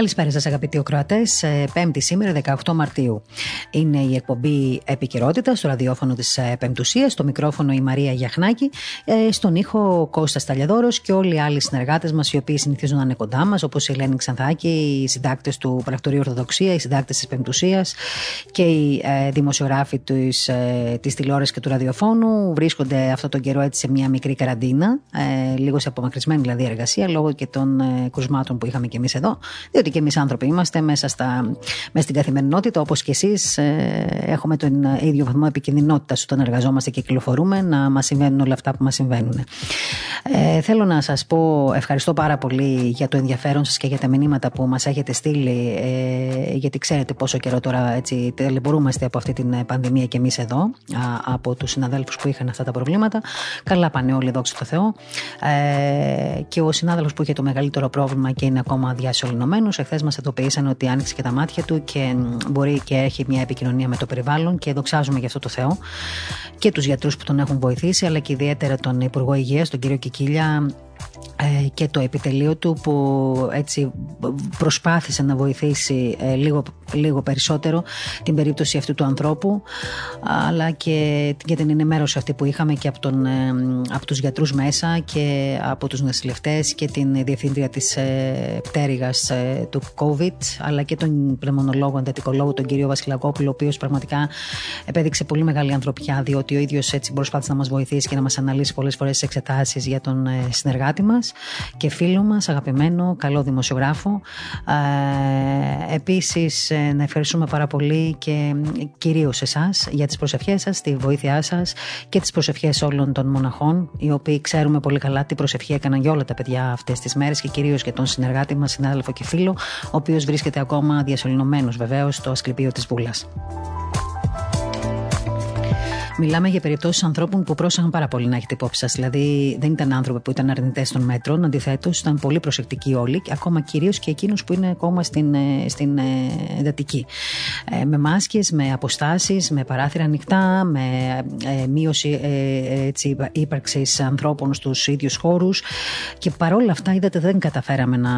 Καλησπέρα σας, αγαπητοί οκροατέ. Ε, πέμπτη σήμερα, 18 Μαρτίου. Είναι η εκπομπή Επικαιρότητα στο ραδιόφωνο της ε, Πεμπτουσίας, στο μικρόφωνο η Μαρία Γιαχνάκη, ε, στον ήχο Κώστα Ταλιαδόρο και όλοι οι άλλοι συνεργάτες μας, οι οποίοι συνηθίζουν να είναι κοντά μας, όπως η Ελένη Ξανθάκη, οι συντάκτες του Πρακτορείου Ορθοδοξία, οι συντάκτες της Πεμπτουσίας και οι δημοσιογράφοι της τηλεόρασης και του ραδιοφώνου. Βρίσκονται αυτό τον καιρό έτσι σε μια μικρή καραντίνα, λίγο σε απομακρυσμένη δηλαδή εργασία, λόγω και των κρουσμάτων που είχαμε κι εμείς εδώ διότι και εμείς άνθρωποι είμαστε μέσα, στα, μέσα στην καθημερινότητα, όπως και εσείς ε, έχουμε τον ίδιο βαθμό επικινδυνότητας όταν εργαζόμαστε και κυκλοφορούμε, να μας συμβαίνουν όλα αυτά που μας συμβαίνουν. Ε, θέλω να σας πω ευχαριστώ πάρα πολύ για το ενδιαφέρον σας και για τα μηνύματα που μας έχετε στείλει, ε, γιατί ξέρετε πόσο καιρό τώρα έτσι τελεμπορούμαστε από αυτή την πανδημία και εμείς εδώ, α, από τους συναδέλφους που είχαν αυτά τα προβλήματα. Καλά πάνε όλοι, δόξα τω Θεώ. Ε, και ο συνάδελφος που είχε το μεγαλύτερο πρόβλημα και είναι ακόμα διασωληνωμένο, εχθές μας ειδοποίησαν ότι άνοιξε και τα μάτια του και μπορεί και έχει μια επικοινωνία με το περιβάλλον και δοξάζουμε για αυτό το Θεό και τους γιατρούς που τον έχουν βοηθήσει, αλλά και ιδιαίτερα τον Υπουργό Υγείας, τον κύριο Κικίλια, ε, και το επιτελείο του που έτσι προσπάθησε να βοηθήσει ε, λίγο, λίγο περισσότερο την περίπτωση αυτού του ανθρώπου αλλά και για την ενημέρωση αυτή που είχαμε και από, τον, ε, από τους γιατρούς μέσα και από τους νοσηλευτές και την διευθύντρια της πτέρυγας του COVID αλλά και τον πνευμονολόγο, αντατικολόγο τον κύριο Βασιλακόπουλο ο οποίος πραγματικά επέδειξε πολύ μεγάλη ανθρωπιά διότι ο ίδιος έτσι προσπάθησε να μας βοηθήσει και να μας αναλύσει πολλές φορές τις εξετάσεις για τον συνεργάτη μας και φίλο μας, αγαπημένο, καλό δημοσιογράφο. Ε, επίσης, ε, να ευχαριστούμε πάρα πολύ και κυρίως εσάς για τις προσευχές σας, τη βοήθειά σας και τις προσευχές όλων των μοναχών, οι οποίοι ξέρουμε πολύ καλά τι προσευχή έκαναν για όλα τα παιδιά αυτές τις μέρες και κυρίως για τον συνεργάτη μας, συνάδελφο και φίλο, ο οποίος βρίσκεται ακόμα διασωληνωμένος βεβαίως στο Ασκληπείο της Βούλας. Μιλάμε για περιπτώσεις ανθρώπων που πρόσεχαν πάρα πολύ να έχετε υπόψη σας. Δηλαδή, δεν ήταν άνθρωποι που ήταν αρνητές των μέτρων. Αντιθέτως, ήταν πολύ προσεκτικοί όλοι, και ακόμα κυρίως και εκείνους που είναι ακόμα στην, ε, στην ε, εντατική. Ε, με μάσκες, με αποστάσεις, με παράθυρα ανοιχτά, με ε, μείωση ε, ύπαρξης ανθρώπων στους ίδιους χώρους. Και παρόλα αυτά, είδατε, δεν καταφέραμε να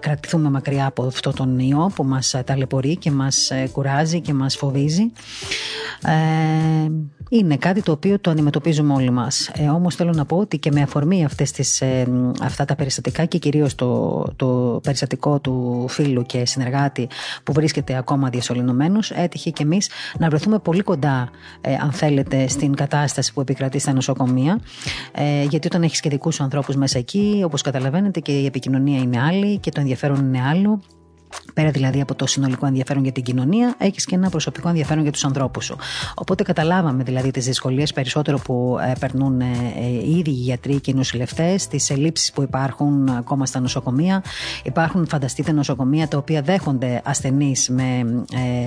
κρατηθούμε μακριά από αυτό τον ιό που μας ταλαιπωρεί και μας κουράζει και μας φοβίζει. Ε, είναι κάτι το οποίο το αντιμετωπίζουμε όλοι μας. Ε, Όμως θέλω να πω ότι και με αφορμή αυτές τις, ε, αυτά τα περιστατικά και κυρίως το, το περιστατικό του φίλου και συνεργάτη που βρίσκεται ακόμα διασωληνωμένος, έτυχε και εμείς να βρεθούμε πολύ κοντά, ε, αν θέλετε, στην κατάσταση που επικρατεί στα νοσοκομεία. Ε, γιατί όταν έχεις και δικούς ανθρώπους μέσα εκεί, όπως καταλαβαίνετε, και η επικοινωνία είναι άλλη και το ενδιαφέρον είναι άλλο. Πέρα δηλαδή από το συνολικό ενδιαφέρον για την κοινωνία, έχεις και ένα προσωπικό ενδιαφέρον για τους ανθρώπους σου. Οπότε καταλάβαμε δηλαδή τις δυσκολίες περισσότερο που ε, περνούν ε, ε, οι ίδιοι οι γιατροί και οι νοσηλευτές, τις ελλείψεις που υπάρχουν ακόμα στα νοσοκομεία. Υπάρχουν, φανταστείτε, νοσοκομεία τα οποία δέχονται ασθενείς με,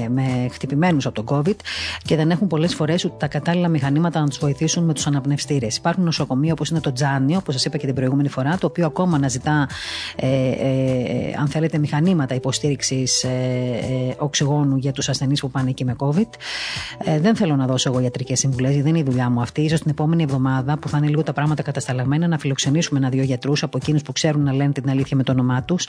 ε, με χτυπημένους από τον COVID και δεν έχουν πολλές φορές ούτε τα κατάλληλα μηχανήματα να τους βοηθήσουν με τους αναπνευστήρες. Υπάρχουν νοσοκομεία όπως είναι το Τζάνιο, όπως σας είπα και την προηγούμενη φορά, το οποίο ακόμα αναζητά, ε, ε, αν θέλετε, μηχανήματα υποστήριξη ε, ε, οξυγόνου για τους ασθενείς που πάνε εκεί με COVID. Ε, δεν θέλω να δώσω εγώ ιατρικές συμβουλές, δεν είναι η δουλειά μου αυτή. σω την επόμενη εβδομάδα που θα είναι λίγο τα πράγματα κατασταλαγμένα να φιλοξενήσουμε ένα-δύο γιατρούς από εκείνους που ξέρουν να λένε την αλήθεια με το όνομά τους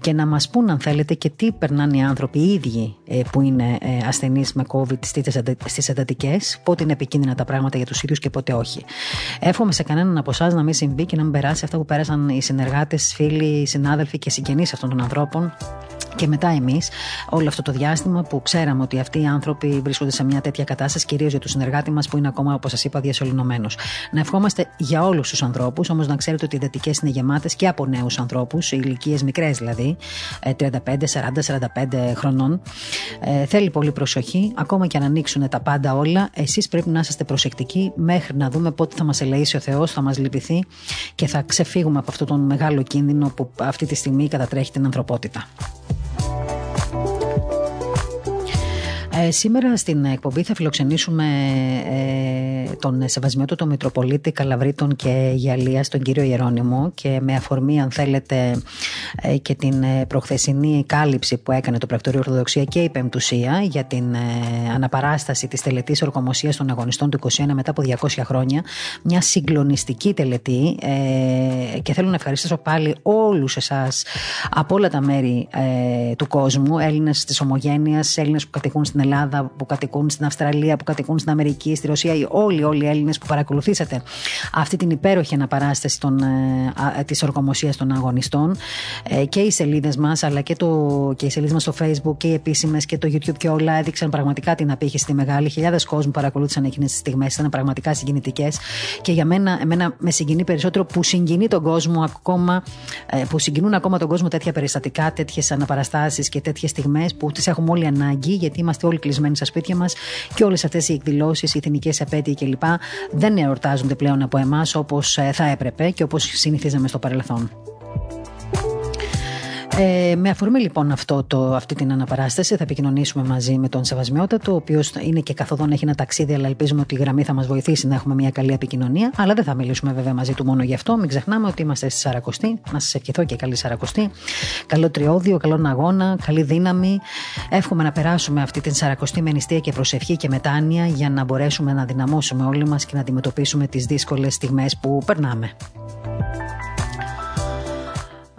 και να μας πούν, αν θέλετε, και τι περνάνε οι άνθρωποι οι ίδιοι ε, που είναι ε, ασθενείς με COVID στις εντατικές, πότε είναι επικίνδυνα τα πράγματα για τους ίδιους και πότε όχι. Εύχομαι σε κανέναν από εσάς να μην συμβεί και να μην περάσει αυτά που πέρασαν οι συνεργάτες, φίλοι, συνάδελφοι και συγγενείς αυτών των ανθρώπων και μετά εμείς, όλο αυτό το διάστημα που ξέραμε ότι αυτοί οι άνθρωποι βρίσκονται σε μια τέτοια κατάσταση, κυρίως για του συνεργάτε μας που είναι ακόμα, όπως σας είπα, διασωληνωμένο. Να ευχόμαστε για όλους τους ανθρώπους, όμως να ξέρετε ότι οι εντατικέ είναι γεμάτες και από νέους ανθρώπους, ηλικίες μικρές δηλαδή, 35, 40, 45 χρονών. Ε, θέλει πολύ προσοχή, ακόμα και αν ανοίξουν τα πάντα όλα. Εσείς πρέπει να είστε προσεκτικοί μέχρι να δούμε πότε θα μας ελεήσει ο Θεός, θα μας λυπηθεί και θα ξεφύγουμε από αυτόν τον μεγάλο κίνδυνο που αυτή τη στιγμή κατατρέχει την ανθρωπότητα. Thank you. Ε, σήμερα στην εκπομπή θα φιλοξενήσουμε ε, τον Σεβασμιότο τον Μητροπολίτη Καλαβρίτων και Γιαλίας, τον κύριο Ιερώνυμο και με αφορμή αν θέλετε ε, και την ε, προχθεσινή κάλυψη που έκανε το Πρακτορείο Ορθοδοξία και η Πεμπτουσία για την ε, αναπαράσταση της τελετής ορκομοσίας των αγωνιστών του 21 μετά από 200 χρόνια μια συγκλονιστική τελετή και θέλω να ευχαριστήσω πάλι όλους εσάς από όλα τα μέρη του κόσμου Έλληνες της Ομογένειας, Έλληνες που κατοικούν στην στην Ελλάδα, που κατοικούν στην Αυστραλία, που κατοικούν στην Αμερική, στη Ρωσία, όλοι, όλοι οι Έλληνες που παρακολουθήσατε αυτή την υπέροχη αναπαράσταση ε, της ορκομοσίας των αγωνιστών ε, και οι σελίδες μας, αλλά και, το, και οι σελίδες μας στο Facebook και οι επίσημες και το YouTube και όλα έδειξαν πραγματικά την απήχηση στη μεγάλη. Χιλιάδες κόσμου παρακολούθησαν εκείνες τις στιγμές, ήταν πραγματικά συγκινητικές και για μένα, εμένα με συγκινεί περισσότερο που συγκινεί τον κόσμο ακόμα, ε, που συγκινούν ακόμα τον κόσμο τέτοια περιστατικά, τέτοιες αναπαραστάσεις και τέτοιες στιγμές που τις έχουμε όλοι ανάγκη, γιατί είμαστε όλοι κλεισμένοι στα σπίτια μας και όλες αυτές οι εκδηλώσεις, οι εθνικές επέτειοι κλπ. δεν εορτάζονται πλέον από εμάς όπως ε, θα έπρεπε και όπως συνηθίζαμε στο παρελθόν. Ε, με αφορμή λοιπόν αυτό το, αυτή την αναπαράσταση θα επικοινωνήσουμε μαζί με τον Σεβασμιότατο, ο οποίος είναι και καθοδόν έχει ένα ταξίδι, αλλά ελπίζουμε ότι η γραμμή θα μας βοηθήσει να έχουμε μια καλή επικοινωνία. Αλλά δεν θα μιλήσουμε βέβαια μαζί του μόνο γι' αυτό. Μην ξεχνάμε ότι είμαστε στη Σαρακοστή. Να σας ευχηθώ και καλή Σαρακοστή. Καλό τριώδιο, καλό αγώνα, καλή δύναμη. Εύχομαι να περάσουμε αυτή την Σαρακοστή με νηστεία και προσευχή και μετάνοια για να μπορέσουμε να δυναμώσουμε όλοι μας και να αντιμετωπίσουμε τις δύσκολες στιγμές που περνάμε.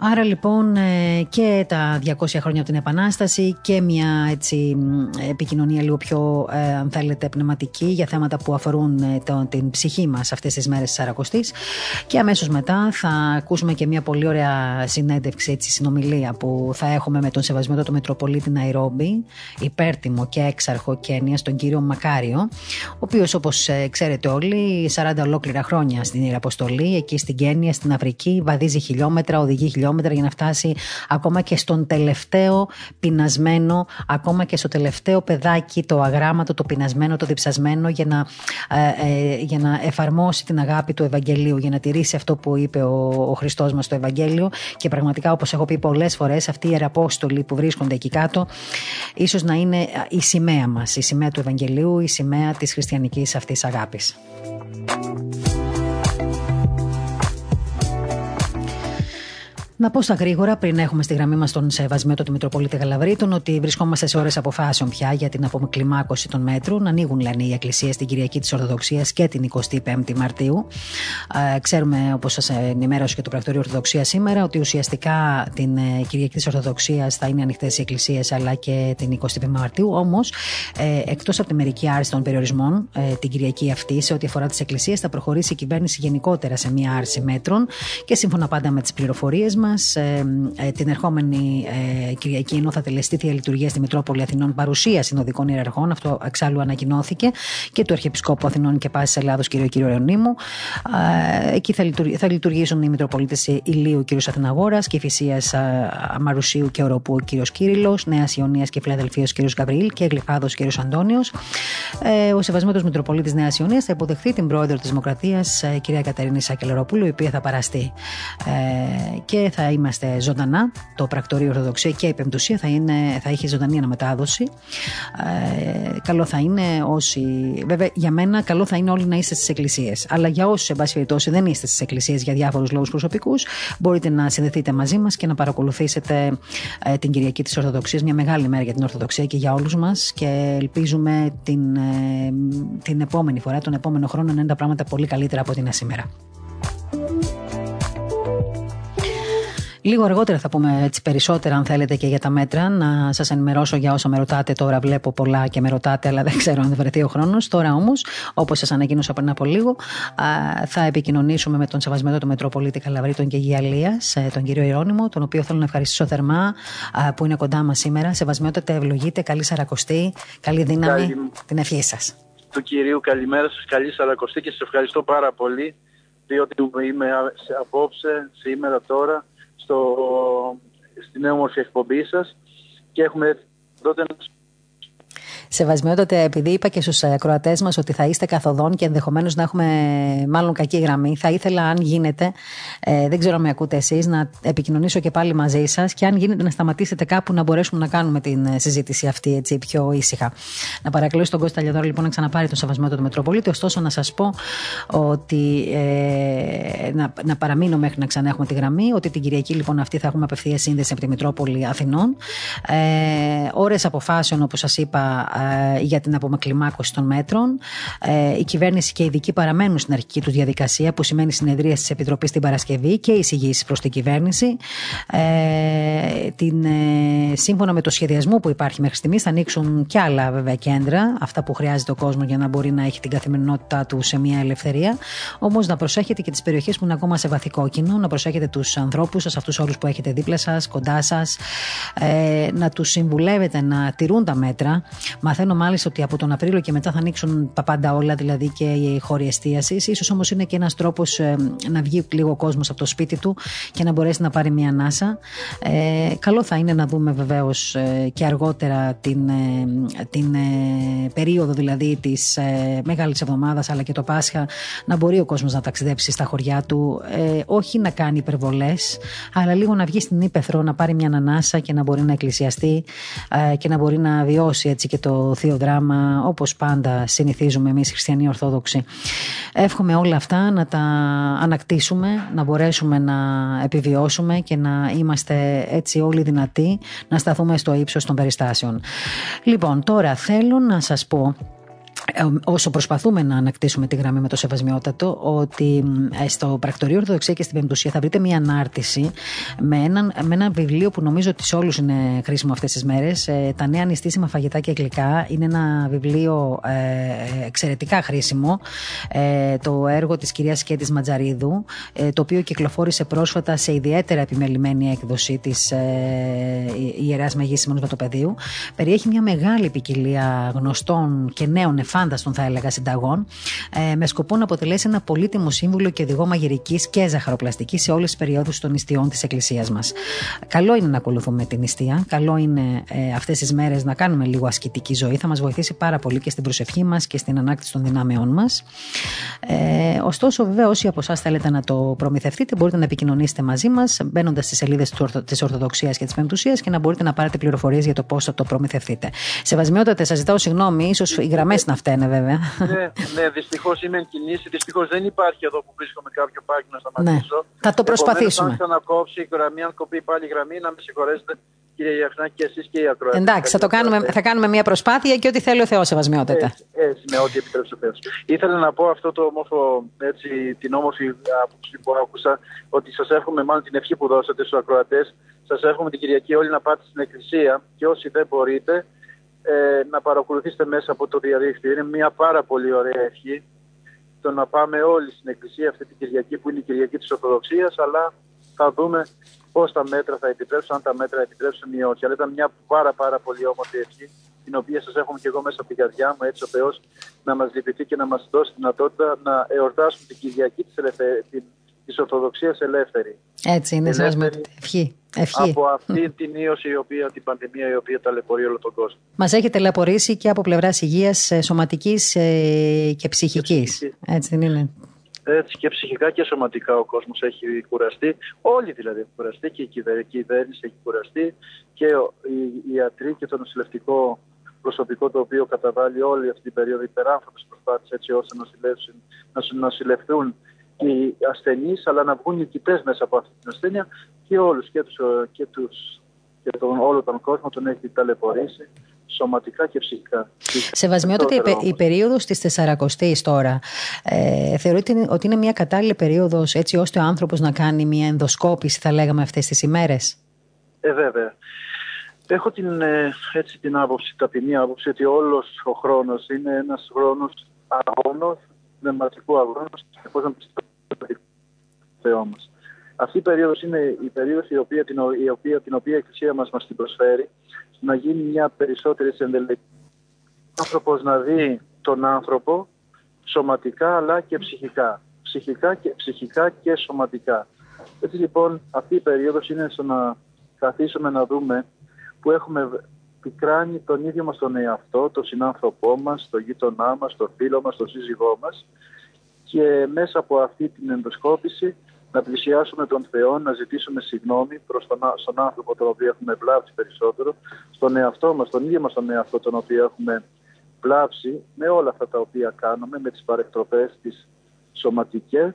Άρα λοιπόν ε, και τα 200 χρόνια από την Επανάσταση και μια έτσι, επικοινωνία λίγο πιο ε, αν θέλετε πνευματική για θέματα που αφορούν ε, το, την ψυχή μας αυτές τις μέρες της Σαρακοστής και αμέσως μετά θα ακούσουμε και μια πολύ ωραία συνέντευξη, έτσι, συνομιλία που θα έχουμε με τον Σεβασμένο του Μετροπολίτη Ναϊρόμπι υπέρτιμο και έξαρχο Κένια τον κύριο Μακάριο ο οποίος όπως ξέρετε όλοι 40 ολόκληρα χρόνια στην Ιεραποστολή εκεί στην Κένια, στην Αφρική βαδίζει χιλιόμετρα, οδηγεί χιλιόμετρα χιλιόμετρα για να φτάσει ακόμα και στον τελευταίο πεινασμένο, ακόμα και στο τελευταίο παιδάκι, το αγράμματο, το πεινασμένο, το διψασμένο, για να, ε, ε, για να εφαρμόσει την αγάπη του Ευαγγελίου, για να τηρήσει αυτό που είπε ο, ο Χριστός μας στο Ευαγγέλιο. Και πραγματικά, όπως έχω πει πολλές φορές, αυτοί οι ιεραπόστολοι που βρίσκονται εκεί κάτω, ίσως να είναι η σημαία μας, η σημαία του Ευαγγελίου, η σημαία της χριστιανικής αυτής αγάπης. Να πω στα γρήγορα, πριν έχουμε στη γραμμή μας τον Σεβασμένο του Μητροπολίτη Γαλαβρίτων, ότι βρισκόμαστε σε ώρες αποφάσεων πια για την αποκλιμάκωση των μέτρων. Ανοίγουν, λένε, οι εκκλησίες στην Κυριακή της Ορθοδοξίας και την 25η Μαρτίου. Ε, ξέρουμε, όπως σας ενημέρωσε και το Πρακτορείο Ορθοδοξίας σήμερα, ότι ουσιαστικά την ε, Κυριακή της Ορθοδοξίας θα είναι ανοιχτές οι εκκλησίες αλλά και την 25η Μαρτίου. Όμως, ε, εκτός από τη μερική άρση των περιορισμών, ε, την Κυριακή αυτή, σε ό,τι αφορά τις εκκλησίες, θα προχωρήσει η κυβέρνηση γενικότερα σε μια άρση μέτρων και σύμφωνα πάντα με τις πληροφορίες μας ε, ε, την ερχόμενη ε, Κυριακή, ενώ θα τελεστεί θεία λειτουργία στη Μητρόπολη Αθηνών παρουσία συνοδικών ιεραρχών. Αυτό εξάλλου ανακοινώθηκε και του Αρχιεπισκόπου Αθηνών και Πάση Ελλάδος, κ. κ. Ρεωνίμου. Εκεί θα, θα λειτουργήσουν οι Μητροπολίτες Ηλίου, κ. Αθηναγόρας και Φυσία Αμαρουσίου και Οροπού, κ. Κύριλο, Νέας Ιωνίας και Φιλαδελφίας, κ. Γαβρίλ και Γλυφάδος, κ. Αντώνιος. Ο Σεβασμένο Μητροπολίτης Νέας Ιωνίας θα υποδεχθεί την πρόεδρο της Δημοκρατίας, κ. Κατερίνη Σακελεροπούλου, η οποία θα παραστεί. Και θα είμαστε ζωντανά. Το πρακτορείο Ορθοδοξία και η Πεμπτουσία θα, είναι, θα έχει ζωντανή αναμετάδοση. Ε, καλό θα είναι όσοι. Βέβαια, για μένα, καλό θα είναι όλοι να είστε στις εκκλησίες. Αλλά για όσους, εν πάση περιπτώσει, δεν είστε στις εκκλησίες για διάφορους λόγους προσωπικούς, μπορείτε να συνδεθείτε μαζί μας και να παρακολουθήσετε ε, την Κυριακή της Ορθοδοξίας. Μια μεγάλη μέρα για την Ορθοδοξία και για όλους μας. Και ελπίζουμε την, ε, την επόμενη φορά, τον επόμενο χρόνο, να είναι τα πράγματα πολύ καλύτερα από ό,τι είναι σήμερα. Λίγο αργότερα θα πούμε έτσι περισσότερα, αν θέλετε, και για τα μέτρα. Να σας ενημερώσω για όσα με ρωτάτε τώρα. Βλέπω πολλά και με ρωτάτε, αλλά δεν ξέρω αν θα βρεθεί ο χρόνος. Τώρα όμως, όπως σας ανακοίνωσα πριν από λίγο, θα επικοινωνήσουμε με τον Σεβασμένο του Μετροπολίτη Καλαβρίτων και Γιαλία, ε, τον κύριο Ιρόνιμο, τον οποίο θέλω να ευχαριστήσω θερμά που είναι κοντά μας σήμερα. Σεβασμιότητα, ευλογείτε, καλή Σαρακοστή, καλή δύναμη, καλή... την ευχή σας. Του κυρίου, καλημέρα σας, καλή Σαρακοστή και σας ευχαριστώ πάρα πολύ διότι είμαι απόψε, σήμερα, τώρα στο, στην όμορφη εκπομπή σας. Και έχουμε τότε Σεβασμιότατε, επειδή είπα και στους ακροατέ μας ότι θα είστε καθοδόν και ενδεχομένως να έχουμε μάλλον κακή γραμμή, θα ήθελα, αν γίνεται, ε, δεν ξέρω αν με ακούτε εσείς, να επικοινωνήσω και πάλι μαζί σας και αν γίνεται να σταματήσετε κάπου να μπορέσουμε να κάνουμε την ε, συζήτηση αυτή έτσι πιο ήσυχα. Να παρακαλέσω τον Κώστα Λιαδόρο λοιπόν να ξαναπάρει τον σεβασμιότατο του Μετροπολίτη. Ωστόσο, να σας πω ότι ε, να, να παραμείνω μέχρι να ξανά έχουμε τη γραμμή, ότι την Κυριακή λοιπόν αυτή θα έχουμε απευθείας σύνδεση από τη Μητρόπολη Αθηνών. Ε, Ώρες αποφάσεων, όπως σας είπα, ε, για την απομακλιμάκωση των μέτρων. Ε, η κυβέρνηση και οι ειδικοί παραμένουν στην αρχική τους διαδικασία, που σημαίνει συνεδρία της Επιτροπής την Παρασκευή και εισηγήσεις προς την κυβέρνηση. Ε, την, ε, σύμφωνα με το σχεδιασμό που υπάρχει μέχρι στιγμής, θα ανοίξουν και άλλα βέβαια κέντρα, αυτά που χρειάζεται ο κόσμος για να μπορεί να έχει την καθημερινότητά του σε μια ελευθερία. Όμως να προσέχετε και τις περιοχές που είναι ακόμα σε βαθικό κοινό, να προσέχετε τους ανθρώπους σας, αυτούς όλους που έχετε δίπλα σας, κοντά σας, ε, να τους συμβουλεύετε να τηρούν τα μέτρα. Μαθαίνω μάλιστα ότι από τον Απρίλιο και μετά θα ανοίξουν τα πάντα όλα, δηλαδή και οι χώροι εστίασης. σω όμως είναι και ένας τρόπος ε, να βγει λίγο ο κόσμος από το σπίτι του και να μπορέσει να πάρει μια ανάσα. Ε, καλό θα είναι να δούμε βεβαίως ε, και αργότερα την, ε, την περίοδο δηλαδή της Μεγάλης Εβδομάδας αλλά και το Πάσχα να μπορεί ο κόσμος να ταξιδέψει στα χωριά του. όχι να κάνει υπερβολές, αλλά λίγο να βγει στην ύπεθρο, να πάρει μια ανάσα και να μπορεί να εκκλησιαστεί και να μπορεί να βιώσει έτσι και το θείο δράμα όπως πάντα συνηθίζουμε εμείς χριστιανοί Ορθόδοξοι. Εύχομαι όλα αυτά να τα ανακτήσουμε, να μπορέσουμε να επιβιώσουμε και να είμαστε έτσι όλοι δυνατοί να σταθούμε στο ύψος των περιστάσεων. Λοιπόν, τώρα θέλω να σας πω ε, όσο προσπαθούμε να ανακτήσουμε τη γραμμή με το Σεβασμιότατο, ότι ε, στο Πρακτορείο Ορθοδοξία και στην Πεμπτουσία θα βρείτε μια ανάρτηση με, έναν, με ένα βιβλίο που νομίζω ότι σε όλους είναι χρήσιμο αυτές τις μέρες. Ε, τα νέα νηστίσιμα φαγητά και γλυκά. Είναι ένα βιβλίο ε, εξαιρετικά χρήσιμο. Ε, το έργο της κυρίας Κέτης Ματζαρίδου, ε, το οποίο κυκλοφόρησε πρόσφατα σε ιδιαίτερα επιμελημένη έκδοση της ε, Ιεράς Μεγίσιμων Βατοπεδίου. Περιέχει μια μεγάλη ποικιλία γνωστών και νέων εφάντων φάνταστων, θα έλεγα, συνταγών, ε, με σκοπό να αποτελέσει ένα πολύτιμο σύμβουλο και οδηγό μαγειρικής και ζαχαροπλαστικής σε όλες τις περιόδους των νηστείων της Εκκλησίας μας. Καλό είναι να ακολουθούμε την νηστεία. Καλό είναι ε, αυτές τις μέρες να κάνουμε λίγο ασκητική ζωή. Θα μας βοηθήσει πάρα πολύ και στην προσευχή μας και στην ανάκτηση των δυνάμεών μας. Ε, ωστόσο, βέβαια, όσοι από εσάς θέλετε να το προμηθευτείτε, μπορείτε να επικοινωνήσετε μαζί μας μπαίνοντας στις σελίδες της Ορθοδοξίας και της Πεμπτουσίας και να μπορείτε να πάρετε πληροφορίες για το πώς θα το προμηθευτείτε. Σεβασμιότατε, σας ζητάω συγγνώμη, ίσως οι γραμμές να φταίνε βέβαια. Ναι, ναι δυστυχώς είμαι εν κινήσει. Δυστυχώς δεν υπάρχει εδώ που βρίσκομαι κάποιο πάκι να σταματήσω. Ναι. Θα το προσπαθήσουμε. Αν ξανακόψει η γραμμή, αν κοπεί πάλι η γραμμή, να με συγχωρέσετε κύριε Γιαχνάκη και εσείς και οι ακροατές. Εντάξει, θα, το κάνουμε, θα κάνουμε μια προσπάθεια και ό,τι θέλει ο Θεός, σεβασμιότατα. Έτσι, έτσι, με ό,τι επιτρέψει ο Θεός. Ήθελα να πω αυτό το όμορφο, έτσι, την όμορφη άποψη που άκουσα, ότι σας εύχομαι μάλλον την ευχή που δώσατε στους ακροατές. Σας εύχομαι την Κυριακή όλοι να πάτε στην Εκκλησία και όσοι δεν μπορείτε, ε, να παρακολουθήσετε μέσα από το διαδίκτυο. Είναι μια πάρα πολύ ωραία ευχή το να πάμε όλοι στην Εκκλησία αυτή την Κυριακή που είναι η Κυριακή της Ορθοδοξίας αλλά θα δούμε πώς τα μέτρα θα επιτρέψουν, αν τα μέτρα επιτρέψουν ή όχι. Αλλά ήταν μια πάρα πάρα πολύ όμορφη ευχή την οποία σας έχουμε και εγώ μέσα από την καρδιά μου έτσι ο Θεός να μας λυπηθεί και να μας δώσει δυνατότητα να εορτάσουμε την Κυριακή της, ελευθε... της Ορθοδοξίας ελεύθερη. Έτσι είναι, ελεύθερη... ευχή. Ευχή. από αυτή την ίωση, η οποία, την πανδημία η οποία ταλαιπωρεί όλο τον κόσμο. Μας έχετε ταλαιπωρήσει και από πλευράς υγείας ε, σωματικής ε, και ψυχικής. Έτσι δεν είναι; Έτσι και ψυχικά και σωματικά ο κόσμος έχει κουραστεί. Όλοι δηλαδή έχουν κουραστεί και η κυβέρνηση έχει κουραστεί και οι ιατροί και το νοσηλευτικό προσωπικό το οποίο καταβάλει όλη αυτή την περίοδο υπεράνθρωπες προσπάθειες έτσι ώστε να νοσηλευτούν οι ασθενείς αλλά να βγουν νικητές μέσα από αυτή την ασθένεια και όλους και, τους, και, τους, και τον, όλο τον κόσμο τον έχει ταλαιπωρήσει σωματικά και ψυχικά. Σεβασμιότατη η, η περίοδος της 40 τώρα ε, θεωρείτε ότι είναι μια κατάλληλη περίοδος έτσι ώστε ο άνθρωπος να κάνει μια ενδοσκόπηση θα λέγαμε αυτές τις ημέρες; Ε βέβαια. Έχω την, ε, έτσι, την άποψη, ταπεινή άποψη ότι όλος ο χρόνος είναι ένας χρόνος αγώνος, πνευματικού αγώνος και πώς να πιστεύω Θεό μας. Αυτή η περίοδος είναι η περίοδος η οποία, την, η οποία, την οποία η Εκκλησία μας μας την προσφέρει να γίνει μια περισσότερη ενδελεχή. Ο άνθρωπος να δει τον άνθρωπο σωματικά αλλά και ψυχικά. Ψυχικά και, ψυχικά και σωματικά. Έτσι λοιπόν αυτή η περίοδος είναι στο να καθίσουμε να δούμε που έχουμε πικράνει τον ίδιο μας τον εαυτό, τον συνάνθρωπό μας, τον γείτονά μας, τον φίλο μας, τον σύζυγό μας και μέσα από αυτή την ενδοσκόπηση να πλησιάσουμε τον Θεό, να ζητήσουμε συγγνώμη προς τον, στον άνθρωπο τον οποίο έχουμε βλάψει περισσότερο, στον εαυτό μας, τον ίδιο μας τον εαυτό τον οποίο έχουμε βλάψει με όλα αυτά τα οποία κάνουμε, με τις παρεκτροπές τις σωματικές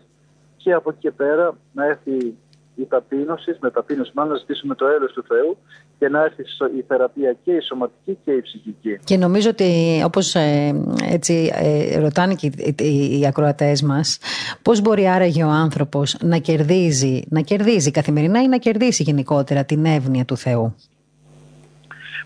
και από εκεί και πέρα να έρθει η ταπείνωση, με ταπείνωση μάλλον να ζητήσουμε το έλεος του Θεού και να έρθει η θεραπεία και η σωματική και η ψυχική. Και νομίζω ότι όπως ε, έτσι ε, ρωτάνε και οι, οι ακροατές μας πώς μπορεί άραγε ο άνθρωπος να κερδίζει, να κερδίζει καθημερινά ή να κερδίσει γενικότερα την εύνοια του Θεού;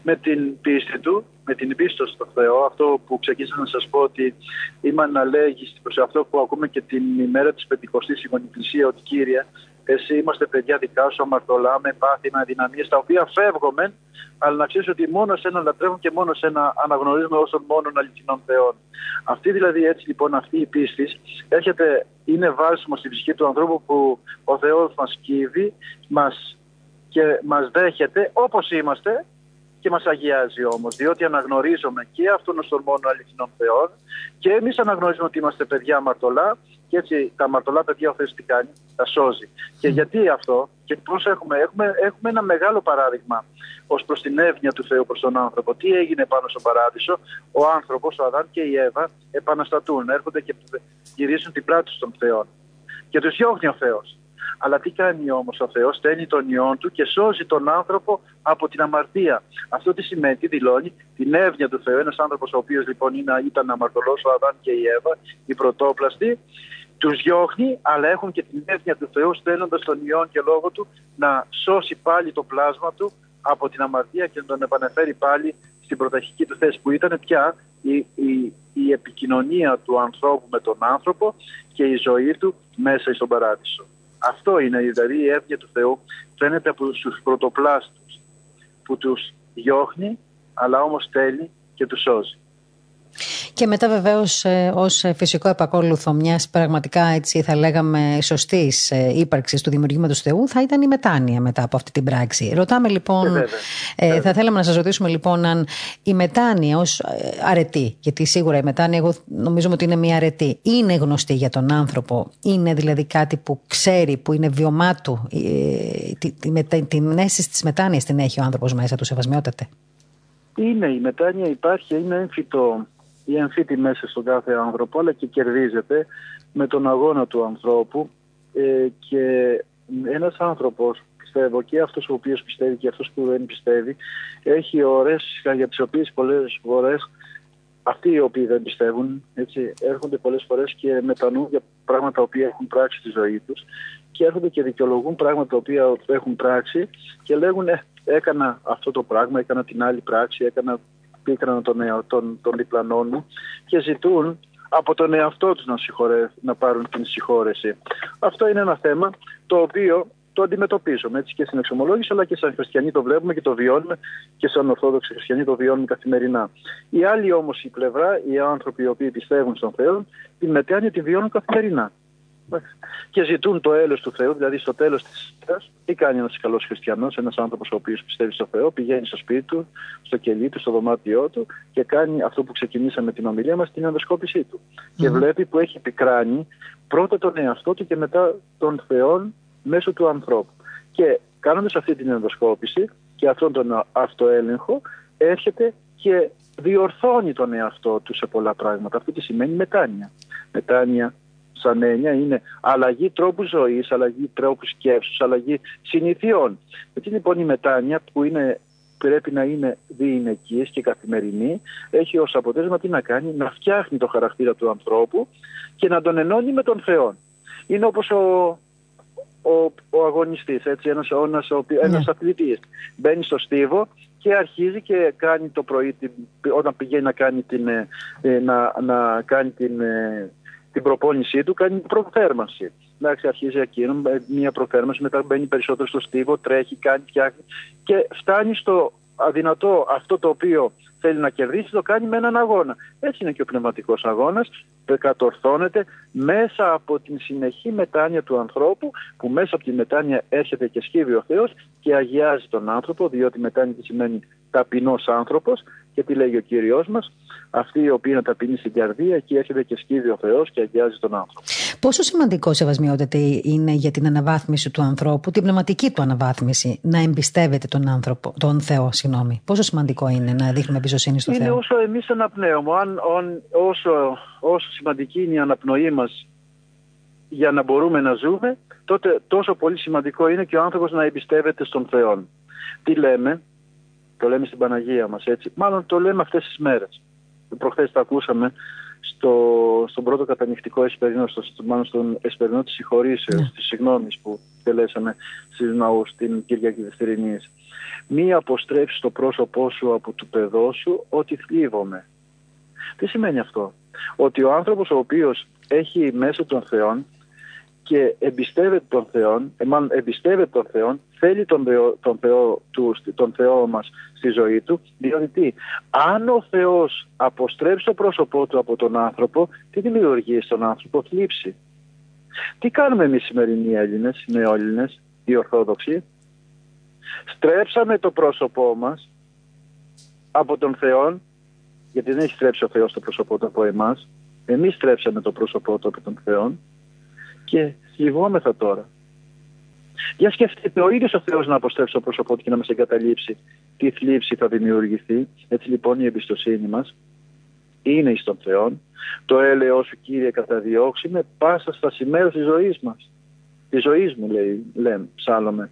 Με την πίστη του, με την πίστη στο Θεό, αυτό που ξεκίνησα να σας πω ότι είμαι αναλέγης προς αυτό που ακούμε και την ημέρα της Πεντηκοστής η Εκκλησία ότι Κύριε εσύ είμαστε παιδιά δικά σου, αμαρτωλά, με πάθη, με αδυναμίες, τα οποία φεύγουμε, αλλά να ξέρεις ότι μόνο σε ένα λατρεύουν και μόνο σε ένα αναγνωρίζουμε όσων μόνον αληθινών Θεών. Αυτή δηλαδή έτσι λοιπόν αυτή η πίστη έρχεται, είναι βάλσιμο στην ψυχή του ανθρώπου που ο Θεός μας κύβει μας, και μας δέχεται όπως είμαστε και μας αγιάζει όμως, διότι αναγνωρίζουμε και αυτόν τον μόνο αληθινών Θεών και εμείς αναγνωρίζουμε ότι είμαστε παιδιά αμαρτωλά και έτσι τα αμαρτωλά παιδιά ο Θεός τι κάνει, τα σώζει. Και γιατί αυτό και πώς έχουμε, έχουμε, έχουμε ένα μεγάλο παράδειγμα ως προς την εύνοια του Θεού προς τον άνθρωπο. Τι έγινε πάνω στον παράδεισο, ο άνθρωπος, ο Αδάμ και η Εύα επαναστατούν, έρχονται και γυρίζουν την πλάτη των Θεών. Και τους διώχνει ο Θεός. Αλλά τι κάνει όμως ο Θεός, στέλνει τον ιόν του και σώζει τον άνθρωπο από την αμαρτία. Αυτό τι σημαίνει, τι δηλώνει, την εύνοια του Θεού. Ένας άνθρωπος ο οποίος λοιπόν ήταν αμαρτωλός, ο Αδάν και η Εύα, η πρωτόπλαστη, τους διώχνει, αλλά έχουν και την εύνοια του Θεού στέλνοντας τον ιόν και λόγο του να σώσει πάλι το πλάσμα του από την αμαρτία και να τον επανεφέρει πάλι στην πρωταρχική του θέση που ήταν πια η, η, η επικοινωνία του ανθρώπου με τον άνθρωπο και η ζωή του μέσα στον παράδεισο. Αυτό είναι δηλαδή η εύνοια του Θεού φαίνεται από τους πρωτοπλάστους που τους διώχνει αλλά όμως στέλνει και τους σώζει. Και μετά βεβαίως ε, ως φυσικό επακόλουθο μιας πραγματικά έτσι θα λέγαμε σωστής ε, ύπαρξης του δημιουργήματος Θεού θα ήταν η μετάνοια μετά από αυτή την πράξη. Ρωτάμε λοιπόν, ε, θα θέλαμε να σας ρωτήσουμε λοιπόν αν η μετάνοια ως αρετή, γιατί σίγουρα η μετάνοια εγώ νομίζουμε ότι είναι μια αρετή, είναι γνωστή για τον άνθρωπο, είναι δηλαδή κάτι που ξέρει, που είναι βιωμά του, την αίσθηση της μετάνοιας την έχει ο άνθρωπος μέσα του, σεβασμιότατε; Είναι η μετάνοια υπάρχει, είναι έμφυτο η εμφύτη μέσα στον κάθε άνθρωπο, αλλά και κερδίζεται με τον αγώνα του ανθρώπου. Ε, και ένας άνθρωπος, πιστεύω, και αυτός ο οποίος πιστεύει και αυτός που δεν πιστεύει, έχει ώρες για τις οποίες πολλές φορές αυτοί οι οποίοι δεν πιστεύουν έτσι, έρχονται πολλές φορές και μετανούν για πράγματα τα οποία έχουν πράξει στη ζωή τους και έρχονται και δικαιολογούν πράγματα τα οποία έχουν πράξει και λέγουν ε, έκανα αυτό το πράγμα, έκανα την άλλη πράξη, έκανα πίκρανα των, των, των διπλανών μου και ζητούν από τον εαυτό τους να, να πάρουν την συγχώρεση. Αυτό είναι ένα θέμα το οποίο το αντιμετωπίζουμε έτσι και στην εξομολόγηση αλλά και σαν χριστιανοί το βλέπουμε και το βιώνουμε και σαν ορθόδοξοι χριστιανοί το βιώνουμε καθημερινά. Η άλλη όμως η πλευρά, οι άνθρωποι οι οποίοι πιστεύουν στον Θεό, την μετέανεια τη βιώνουν καθημερινά και ζητούν το έλεος του Θεού, δηλαδή στο τέλος της ημέρας, τι κάνει ένας καλός χριστιανός, ένας άνθρωπος ο οποίος πιστεύει στο Θεό, πηγαίνει στο σπίτι του, στο κελί του, στο δωμάτιό του και κάνει αυτό που ξεκινήσαμε την ομιλία μας, την ενδοσκόπησή του. Και βλέπει που έχει πικράνει πρώτα τον εαυτό του και μετά τον Θεό μέσω του ανθρώπου. Και κάνοντας αυτή την ενδοσκόπηση και αυτόν τον αυτοέλεγχο, έρχεται και διορθώνει τον εαυτό του σε πολλά πράγματα. Αυτό τι σημαίνει μετάνοια. Μετάνοια σαν έννοια είναι αλλαγή τρόπου ζωής, αλλαγή τρόπου σκέψης, αλλαγή συνηθιών. Έτσι λοιπόν η μετάνοια που είναι, πρέπει να είναι διηνεκή και καθημερινή έχει ως αποτέλεσμα τι να κάνει, να φτιάχνει το χαρακτήρα του ανθρώπου και να τον ενώνει με τον Θεό. Είναι όπως ο, ο, ο αγωνιστής, έτσι, ένας, ένας, ένας ναι. αθλητής. Μπαίνει στο στίβο και αρχίζει και κάνει το πρωί, όταν πηγαίνει να κάνει την, ε, ε, να, να κάνει την, ε, την προπόνησή του κάνει προθέρμανση. Εντάξει, αρχίζει εκείνο, μια προθέρμανση, μετά μπαίνει περισσότερο στο στίβο, τρέχει, κάνει, φτιάχνει και φτάνει στο αδυνατό αυτό το οποίο θέλει να κερδίσει, το κάνει με έναν αγώνα. Έτσι είναι και ο πνευματικός αγώνας. Κατορθώνεται μέσα από την συνεχή μετάνοια του ανθρώπου, που μέσα από τη μετάνοια έρχεται και σκύβει ο Θεός και αγιάζει τον άνθρωπο, διότι μετάνοια τι σημαίνει ταπεινός άνθρωπος και τι λέγει ο Κύριος μας, αυτή η οποία είναι ταπεινή στην καρδία, εκεί έρχεται και σκύβει ο Θεός και αγιάζει τον άνθρωπο. Πόσο σημαντικό, Σεβασμιότητα, είναι για την αναβάθμιση του ανθρώπου, την πνευματική του αναβάθμιση, να εμπιστεύεται τον άνθρωπο, τον Θεό, συγγνώμη. Πόσο σημαντικό είναι να δείχνουμε εμπιστοσύνη στο είναι Θεό. Είναι όσο εμείς αναπνέουμε. Αν, αν, όσο, όσο σημαντική είναι η αναπνοή μας για να μπορούμε να ζούμε, τότε τόσο πολύ σημαντικό είναι και ο άνθρωπος να εμπιστεύεται στον Θεό. Τι λέμε, το λέμε στην Παναγία μας έτσι, μάλλον το λέμε αυτές τις μέρες προχθές τα ακούσαμε στο, στον πρώτο κατανυχτικό εσπερινό, στο, μάλλον στον εσπερινό της συγχωρήσεως, yeah. της συγγνώμης που τελέσαμε στις ναούς την Κυριακή Δευτερινής. Μη αποστρέψεις το πρόσωπό σου από του παιδός σου ότι θλίβομαι. Τι σημαίνει αυτό; Ότι ο άνθρωπος ο οποίος έχει μέσα των Θεών και εμπιστεύεται τον Θεό, ε, μάλλον εμπιστεύεται τον Θεό, θέλει τον Θεό, τον, Θεό, του, τον Θεό μας στη ζωή του, διότι τι, αν ο Θεός αποστρέψει το πρόσωπό του από τον άνθρωπο, τι δημιουργεί στον άνθρωπο, θλίψη. Τι κάνουμε εμείς σημερινοί Έλληνες, οι νεόελληνες, οι Ορθόδοξοι, στρέψαμε το πρόσωπό μας από τον Θεό, γιατί δεν έχει στρέψει ο Θεός το πρόσωπό του από εμάς, εμείς στρέψαμε το πρόσωπό του από τον Θεό και θλιβόμεθα τώρα. Για σκεφτείτε ο ίδιος ο Θεός να αποστρέψει το πρόσωπό του και να μας εγκαταλείψει τι θλίψη θα δημιουργηθεί. Έτσι λοιπόν η εμπιστοσύνη μας είναι εις τον Θεό. Το έλεος σου Κύριε καταδιώξει με πάσα στα σημαία της ζωής μας. Της ζωής μου λέει, λέμε, ψάλλομαι.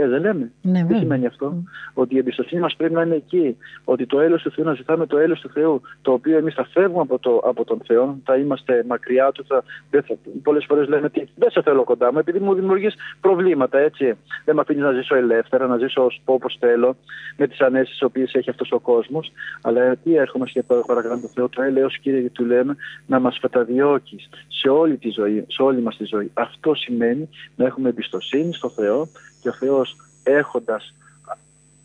Ε, δεν λέμε. Ναι, Τι σημαίνει αυτό; Mm. Ότι η εμπιστοσύνη μας πρέπει να είναι εκεί. Ότι το έλεος του Θεού, να ζητάμε το έλεος του Θεού, το οποίο εμείς θα φεύγουμε από, το, από τον Θεό, θα είμαστε μακριά του. Θα, θα, Πολλές φορές λέμε ότι δεν σε θέλω κοντά μου, επειδή μου δημιουργείς προβλήματα, έτσι. Δεν με αφήνεις να ζήσω ελεύθερα, να ζήσω όπως θέλω, με τις ανέσεις τις οποίες έχει αυτός ο κόσμος. Αλλά τι έρχομαι και παρακαλώ το Θεό, το έλεος κύριε, του λέμε, να μας καταδιώκει σε όλη τη ζωή, σε όλη μας τη ζωή. Αυτό σημαίνει να έχουμε εμπιστοσύνη στο Θεό και ο Θεός έχοντας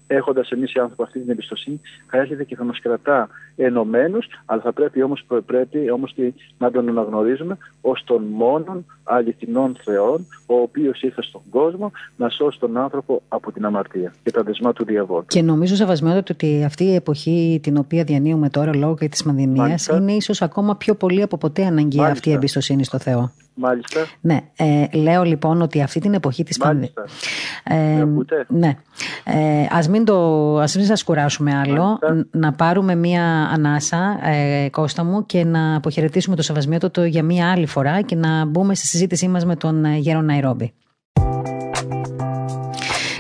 έχοντας εμείς οι άνθρωποι αυτή την εμπιστοσύνη, θα έρχεται και θα μας κρατά ενωμένους, αλλά θα πρέπει όμως, πρέπει όμως να τον αναγνωρίζουμε ως τον μόνον αληθινών Θεών, ο οποίος ήρθε στον κόσμο να σώσει τον άνθρωπο από την αμαρτία και τα δεσμά του διαβόλου. Και νομίζω, Σεβασμιότατο, ότι αυτή η εποχή την οποία διανύουμε τώρα λόγω και της πανδημίας είναι ίσως ακόμα πιο πολύ από ποτέ αναγκαία αυτή η εμπιστοσύνη στο Θεό. Μάλιστα. Ναι, ε, λέω λοιπόν ότι αυτή την εποχή της πανδημίας... Ε, ναι. Ε, ας μην, το, ας μην σας κουράσουμε άλλο, να πάρουμε μία ανάσα, ε, Κώστα μου, και να αποχαιρετήσουμε το Σεβασμιότατο για μία άλλη φορά και να μπούμε στη συζήτησή μας με τον ε, Γέρο Ναϊρόμπι.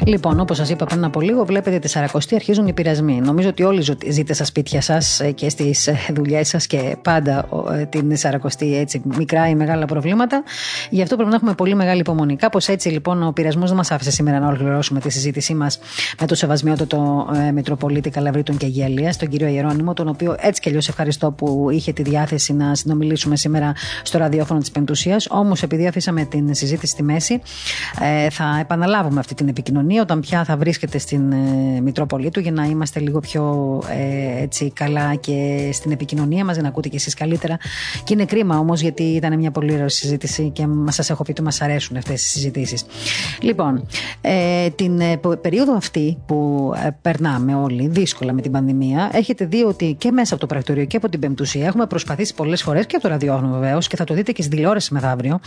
Λοιπόν, όπως σας είπα πριν από λίγο, βλέπετε τη Σαρακοστή αρχίζουν οι πειρασμοί. Νομίζω ότι όλοι ζείτε στα σπίτια σας και στις ε, δουλειές σας και πάντα ε, την Σαρακοστή έτσι μικρά ή μεγάλα προβλήματα. Γι' αυτό πρέπει να έχουμε πολύ μεγάλη υπομονή. Κάπως έτσι λοιπόν ο πειρασμός δεν μας άφησε σήμερα να ολοκληρώσουμε τη συζήτησή μας με το σεβασμιότατο ε, Μητροπολίτη Καλαβρίτων και Γέλια, τον κύριο Ιερόνιμο, τον οποίο έτσι κι αλλιώς ευχαριστώ που είχε τη διάθεση να συνομιλήσουμε σήμερα στο ραδιόφωνο της Πεντουσίας. Όμως επειδή αφήσαμε την συζήτηση στη μέση, θα επαναλάβουμε αυτή την επικοινωνία όταν πια θα βρίσκεται στην ε, Μητρόπολη του για να είμαστε λίγο πιο ε, έτσι καλά και στην επικοινωνία μας, να ακούτε και εσείς καλύτερα. Και είναι κρίμα όμως γιατί ήταν μια πολύ ωραία συζήτηση και σας έχω πει ότι μας αρέσουν αυτές οι συζητήσεις. Λοιπόν, ε, την ε, περίοδο αυτή που ε, περνάμε όλοι δύσκολα με την πανδημία, έχετε δει ότι και μέσα από το πρακτορείο και από την Πεμπτουσία έχουμε προσπαθήσει πολλές φορές και από το ραδιόφωνο βεβαίως και θα το δείτε και στην τηλεόρασης μεθαύριο,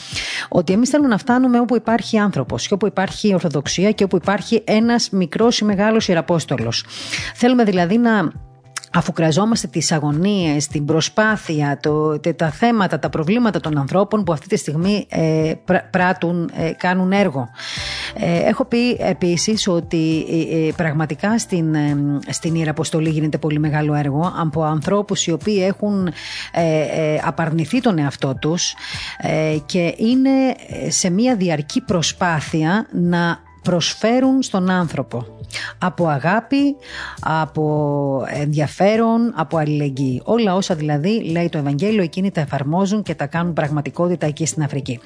ότι εμείς θέλουμε να φτάνουμε όπου υπάρχει άνθρωπος και όπου υπάρχει ορθοδοξία και όπου υπάρχει υπάρχει ένας μικρός ή μεγάλος ιεραπόστολος. Θέλουμε δηλαδή να αφού κραζόμαστε τις αγωνίες, την προσπάθεια, το, τα θέματα, τα προβλήματα των ανθρώπων που αυτή τη στιγμή ε, πράττουν, ε, κάνουν έργο. Ε, έχω πει επίσης ότι πραγματικά στην, στην Ιεραποστολή γίνεται πολύ μεγάλο έργο από ανθρώπους οι οποίοι έχουν απαρνηθεί τον εαυτό τους και είναι σε μια διαρκή προσπάθεια να προσφέρουν στον άνθρωπο από αγάπη, από ενδιαφέρον, από αλληλεγγύη. Όλα όσα δηλαδή λέει το Ευαγγέλιο εκείνοι τα εφαρμόζουν και τα κάνουν πραγματικότητα εκεί στην Αφρική.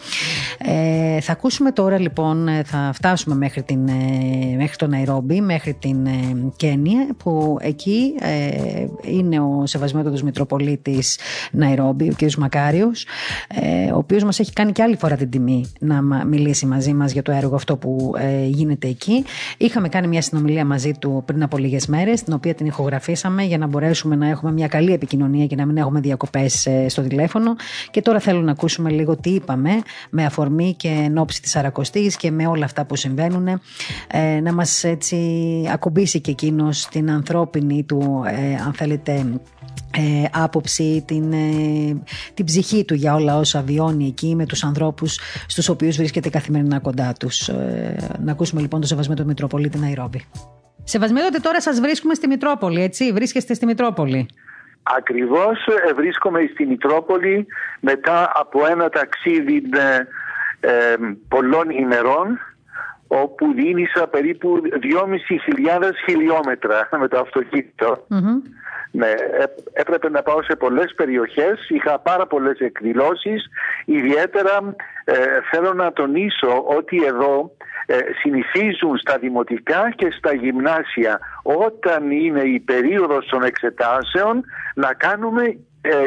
Ε, θα ακούσουμε τώρα λοιπόν, θα φτάσουμε μέχρι, την, ε, μέχρι το Ναϊρόμπι, μέχρι την ε, Κένια που εκεί ε, είναι ο Σεβασμιότατος Μητροπολίτης Ναϊρόμπι, ο κ. Μακάριος, ε, ο οποίος μας έχει κάνει και άλλη φορά την τιμή να μιλήσει μαζί μας για το έργο αυτό που γίνεται εκεί. Είχαμε κάνει μια συνομιλία συνομιλία μαζί του πριν από λίγες μέρες, την οποία την ηχογραφήσαμε για να μπορέσουμε να έχουμε μια καλή επικοινωνία και να μην έχουμε διακοπές ε, στο τηλέφωνο. Και τώρα θέλω να ακούσουμε λίγο τι είπαμε με αφορμή και εν ώψη της Αρακοστής και με όλα αυτά που συμβαίνουν. Ε, να μας έτσι ακουμπήσει και εκείνος την ανθρώπινη του, ε, αν θέλετε, ε, άποψη, την, ε, την ψυχή του για όλα όσα βιώνει εκεί με τους ανθρώπους στους οποίους βρίσκεται καθημερινά κοντά τους. Ε, να ακούσουμε λοιπόν το Σεβασμένο του Μητροπολίτη Ναϊρόμπι. Σεβασμένο τώρα σας βρίσκουμε στη Μητρόπολη, έτσι, βρίσκεστε στη Μητρόπολη; Ακριβώς ε, βρίσκομαι στη Μητρόπολη μετά από ένα ταξίδι ε, πολλών ημερών όπου δίνησα περίπου 2.500 χιλιόμετρα με το αυτοκινητο ναι, έπρεπε να πάω σε πολλές περιοχές, είχα πάρα πολλές εκδηλώσεις, ιδιαίτερα ε, θέλω να τονίσω ότι εδώ ε, συνηθίζουν στα δημοτικά και στα γυμνάσια όταν είναι η περίοδος των εξετάσεων να κάνουμε ε,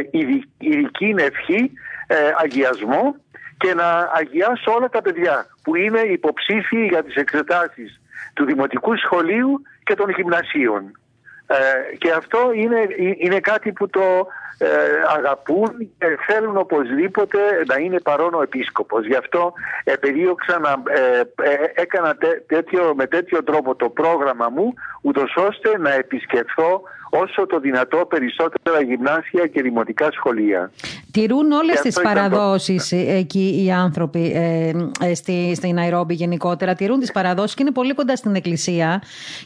ειδική ευχή, ε, αγιασμό και να αγιάσω όλα τα παιδιά που είναι υποψήφιοι για τις εξετάσεις του Δημοτικού Σχολείου και των Γυμνασίων. Ε, και αυτό είναι, είναι κάτι που το ε, αγαπούν και θέλουν οπωσδήποτε να είναι παρόν ο επίσκοπος. Γι' αυτό επεδίωξα να ε, έκανα τέτοιο, με τέτοιο τρόπο το πρόγραμμα μου ούτως ώστε να επισκεφθώ όσο το δυνατό περισσότερα γυμνάσια και δημοτικά σχολεία. Τηρούν όλες τις παραδόσεις εκεί οι άνθρωποι ε, ε, στη, στη Ναϊρόμπι γενικότερα. Τηρούν τις παραδόσεις και είναι πολύ κοντά στην εκκλησία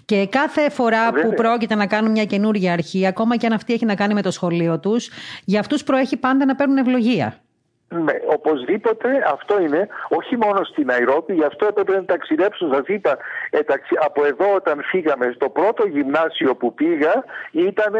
και κάθε φορά που πρόκειται να κάνουν μια καινούργια αρχή, ακόμα και αν αυτή έχει να κάνει με το σχολείο τους, για αυτούς προέχει πάντα να παίρνουν ευλογία. Ναι, οπωσδήποτε αυτό είναι, όχι μόνο στην Ναϊρόπη, γι' αυτό έπρεπε να ταξιδέψω. Σας είπα, ε, από εδώ όταν φύγαμε στο πρώτο γυμνάσιο που πήγα, ήταν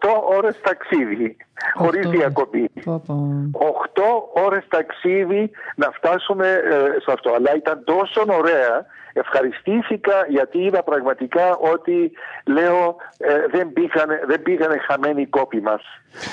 8 ώρες ταξίδι, χωρίς διακοπή. 8 ώρες ταξίδι να φτάσουμε ε, σε αυτό. Αλλά ήταν τόσο ωραία Ευχαριστήθηκα γιατί είδα πραγματικά ότι λέω ε, δεν, πήγανε, δεν πήγανε χαμένοι οι κόποι μας.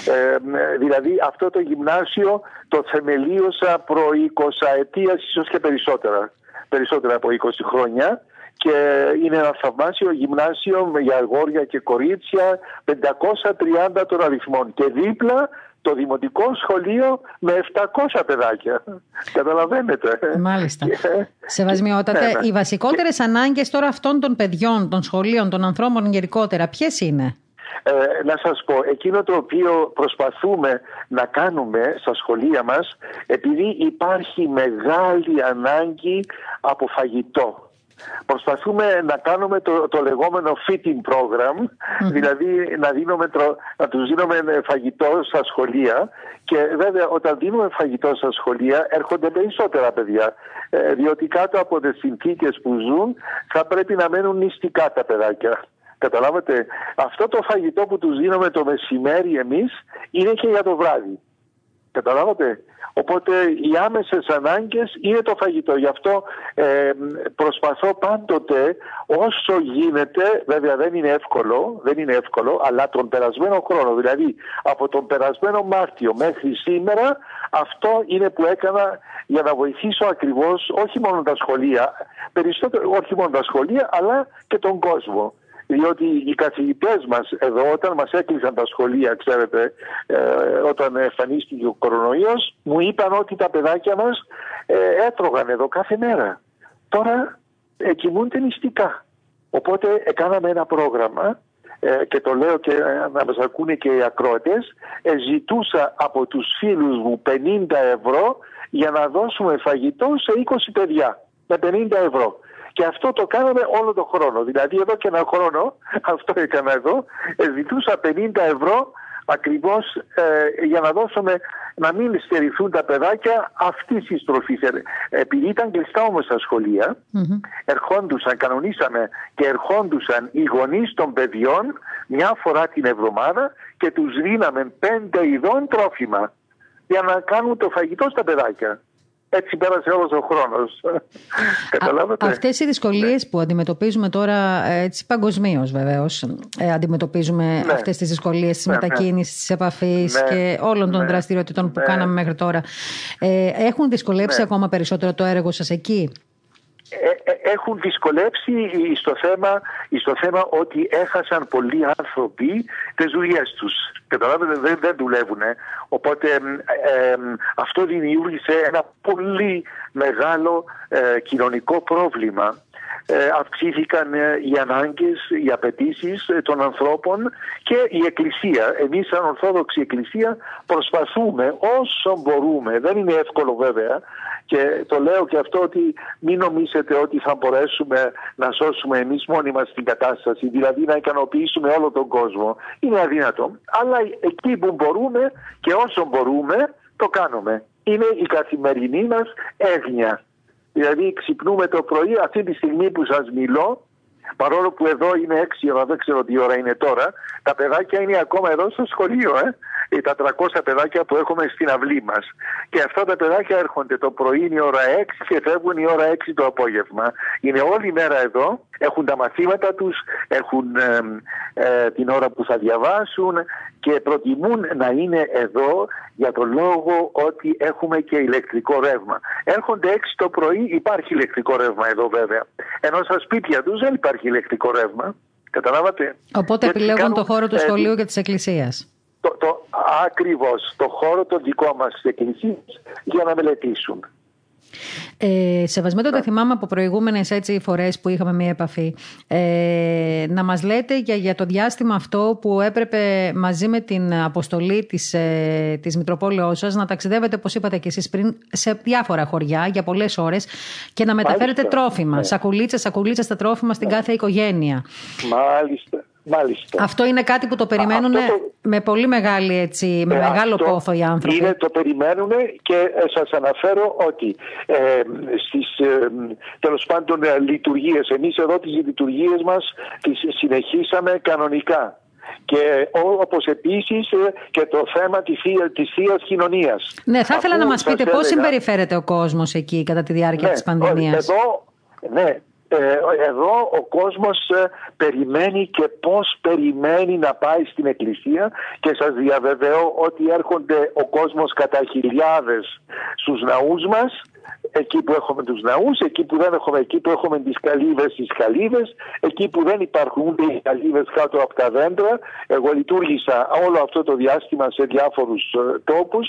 Ε, δηλαδή αυτό το γυμνάσιο το θεμελίωσα προ 20 ετίας ίσως και περισσότερα. Περισσότερα από 20 χρόνια και είναι ένα θαυμάσιο γυμνάσιο για αγόρια και κορίτσια 530 των αριθμών και δίπλα το δημοτικό σχολείο με 700 παιδάκια. Καταλαβαίνετε. Μάλιστα. Σεβασμιότατε, ναι, ναι. οι βασικότερες ανάγκες τώρα αυτών των παιδιών, των σχολείων, των ανθρώπων γενικότερα, ποιες είναι; Ε, να σας πω, εκείνο το οποίο προσπαθούμε να κάνουμε στα σχολεία μας, επειδή υπάρχει μεγάλη ανάγκη από φαγητό. Προσπαθούμε να κάνουμε το, το λεγόμενο fitting program, δηλαδή να, δίνουμε, να τους δίνουμε φαγητό στα σχολεία και βέβαια όταν δίνουμε φαγητό στα σχολεία έρχονται περισσότερα παιδιά, ε, διότι κάτω από τις συνθήκες που ζουν θα πρέπει να μένουν νηστικά τα παιδάκια. Καταλάβατε, αυτό το φαγητό που τους δίνουμε το μεσημέρι εμείς είναι και για το βράδυ. Καταλάβατε. Οπότε οι άμεσες ανάγκες είναι το φαγητό. Γι' αυτό ε, προσπαθώ πάντοτε όσο γίνεται, βέβαια δεν είναι εύκολο, δεν είναι εύκολο, αλλά τον περασμένο χρόνο, δηλαδή από τον περασμένο Μάρτιο μέχρι σήμερα, αυτό είναι που έκανα για να βοηθήσω ακριβώς όχι μόνο τα σχολεία, περισσότερο όχι μόνο τα σχολεία, αλλά και τον κόσμο διότι οι καθηγητές μας εδώ όταν μας έκλεισαν τα σχολεία, ξέρετε, ε, όταν εμφανίστηκε ο κορονοϊός, μου είπαν ότι τα παιδάκια μας ε, έτρωγαν εδώ κάθε μέρα. Τώρα ε, κοιμούνται νηστικά. Οπότε έκαναμε ένα πρόγραμμα ε, και το λέω και να μας ακούνε και οι ακρότες, ε, ζητούσα από τους φίλους μου 50 ευρώ για να δώσουμε φαγητό σε 20 παιδιά με 50 ευρώ. Και αυτό το κάναμε όλο τον χρόνο. Δηλαδή εδώ και ένα χρόνο, αυτό έκανα εδώ, ζητούσα 50 ευρώ ακριβώς ε, για να δώσουμε να μην στερηθούν τα παιδάκια αυτής της στροφή. Ε, επειδή ήταν κλειστά όμως τα σχολεία, ερχόντουσαν, κανονίσαμε και ερχόντουσαν οι γονείς των παιδιών μια φορά την εβδομάδα και τους δίναμε πέντε ειδών τρόφιμα για να κάνουν το φαγητό στα παιδάκια έτσι πέρασε όλος ο χρόνος. Καταλάβατε; Αυτές οι δυσκολίες ναι. που αντιμετωπίζουμε τώρα έτσι παγκοσμίως βεβαίως ε, αντιμετωπίζουμε ναι. αυτές τις δυσκολίες της ναι, ναι. μετακίνησης, της επαφής ναι. και όλων των δραστηριοτήτων που κάναμε μέχρι τώρα. Ε, έχουν δυσκολέψει ακόμα περισσότερο το έργο σας εκεί; Ε, ε, έχουν δυσκολέψει στο θέμα, στο θέμα ότι έχασαν πολλοί άνθρωποι τις δουλειές τους. Καταλάβετε, δεν, δεν δουλεύουν. Οπότε αυτό δημιούργησε ένα πολύ μεγάλο κοινωνικό πρόβλημα ε, αυξήθηκαν ε, οι ανάγκες, οι απαιτήσεις ε, των ανθρώπων και η Εκκλησία. Εμείς σαν Ορθόδοξη Εκκλησία προσπαθούμε όσο μπορούμε, δεν είναι εύκολο βέβαια και το λέω και αυτό ότι μην νομίζετε ότι θα μπορέσουμε να σώσουμε εμείς μόνοι μας την κατάσταση, δηλαδή να ικανοποιήσουμε όλο τον κόσμο. Είναι αδύνατο. Αλλά εκεί που μπορούμε και όσο μπορούμε το κάνουμε. Είναι η καθημερινή μας έγνοια. Δηλαδή ξυπνούμε το πρωί αυτή τη στιγμή που σας μιλώ παρόλο που εδώ είναι 6 ώρα, δεν ξέρω τι ώρα είναι τώρα, τα παιδάκια είναι ακόμα εδώ στο σχολείο, ε; ε τα 300 παιδάκια που έχουμε στην αυλή μας. Και αυτά τα παιδάκια έρχονται το πρωί είναι η ώρα 6 και φεύγουν η ώρα 6 το απόγευμα. Είναι όλη μέρα εδώ, έχουν τα μαθήματα τους, έχουν ε, την ώρα που θα διαβάσουν και προτιμούν να είναι εδώ για τον λόγο ότι έχουμε και ηλεκτρικό ρεύμα. Έρχονται 6 το πρωί, υπάρχει ηλεκτρικό ρεύμα εδώ βέβαια. Ενώ στα σπίτια τους δεν υπάρχει ηλεκτρικό ρεύμα. Καταλάβατε; Οπότε επιλέγουν το χώρο του ε, σχολείου και της εκκλησίας. Το, το, ακριβώς, το χώρο το δικό μας της εκκλησίας για να μελετήσουν. Ε, σεβασμένο το θυμάμαι από προηγούμενες φορές που είχαμε μία επαφή. Ε, να μας λέτε για, για το διάστημα αυτό που έπρεπε μαζί με την αποστολή της ε, της Μητροπόλεω σας να ταξιδεύετε, όπως είπατε και εσείς πριν, σε διάφορα χωριά για πολλές ώρες και να μεταφέρετε τρόφιμα. Ναι. Σακουλίτσα, σακουλίτσα στα τρόφιμα στην ναι. κάθε οικογένεια. Μάλιστα. Μάλιστα. Αυτό είναι κάτι που το περιμένουν με πολύ μεγάλη, έτσι, με ε, μεγάλο πόθο οι άνθρωποι. Είναι, το περιμένουν και ε, σας αναφέρω ότι ε, στις ε, τέλος πάντων ε, λειτουργίες, εμείς εδώ τις λειτουργίες μας τις συνεχίσαμε κανονικά και όπως επίσης και το θέμα της, της Θείας Κοινωνίας. Ναι, θα ήθελα να μας πείτε πώς συμπεριφέρεται ο κόσμος εκεί κατά τη διάρκεια ναι, της πανδημίας. Εδώ, ναι, ε, εδώ ο κόσμος ε, περιμένει και πώς περιμένει να πάει στην εκκλησία και σας διαβεβαιώ ότι έρχονται ο κόσμος κατά χιλιάδες στους ναούς μας εκεί που έχουμε τους ναούς, εκεί που δεν έχουμε, εκεί που έχουμε τις καλύβες, τις καλύβες, εκεί που δεν υπάρχουν ούτε οι καλύβες κάτω από τα δέντρα. Εγώ λειτουργήσα όλο αυτό το διάστημα σε διάφορους ε, τόπους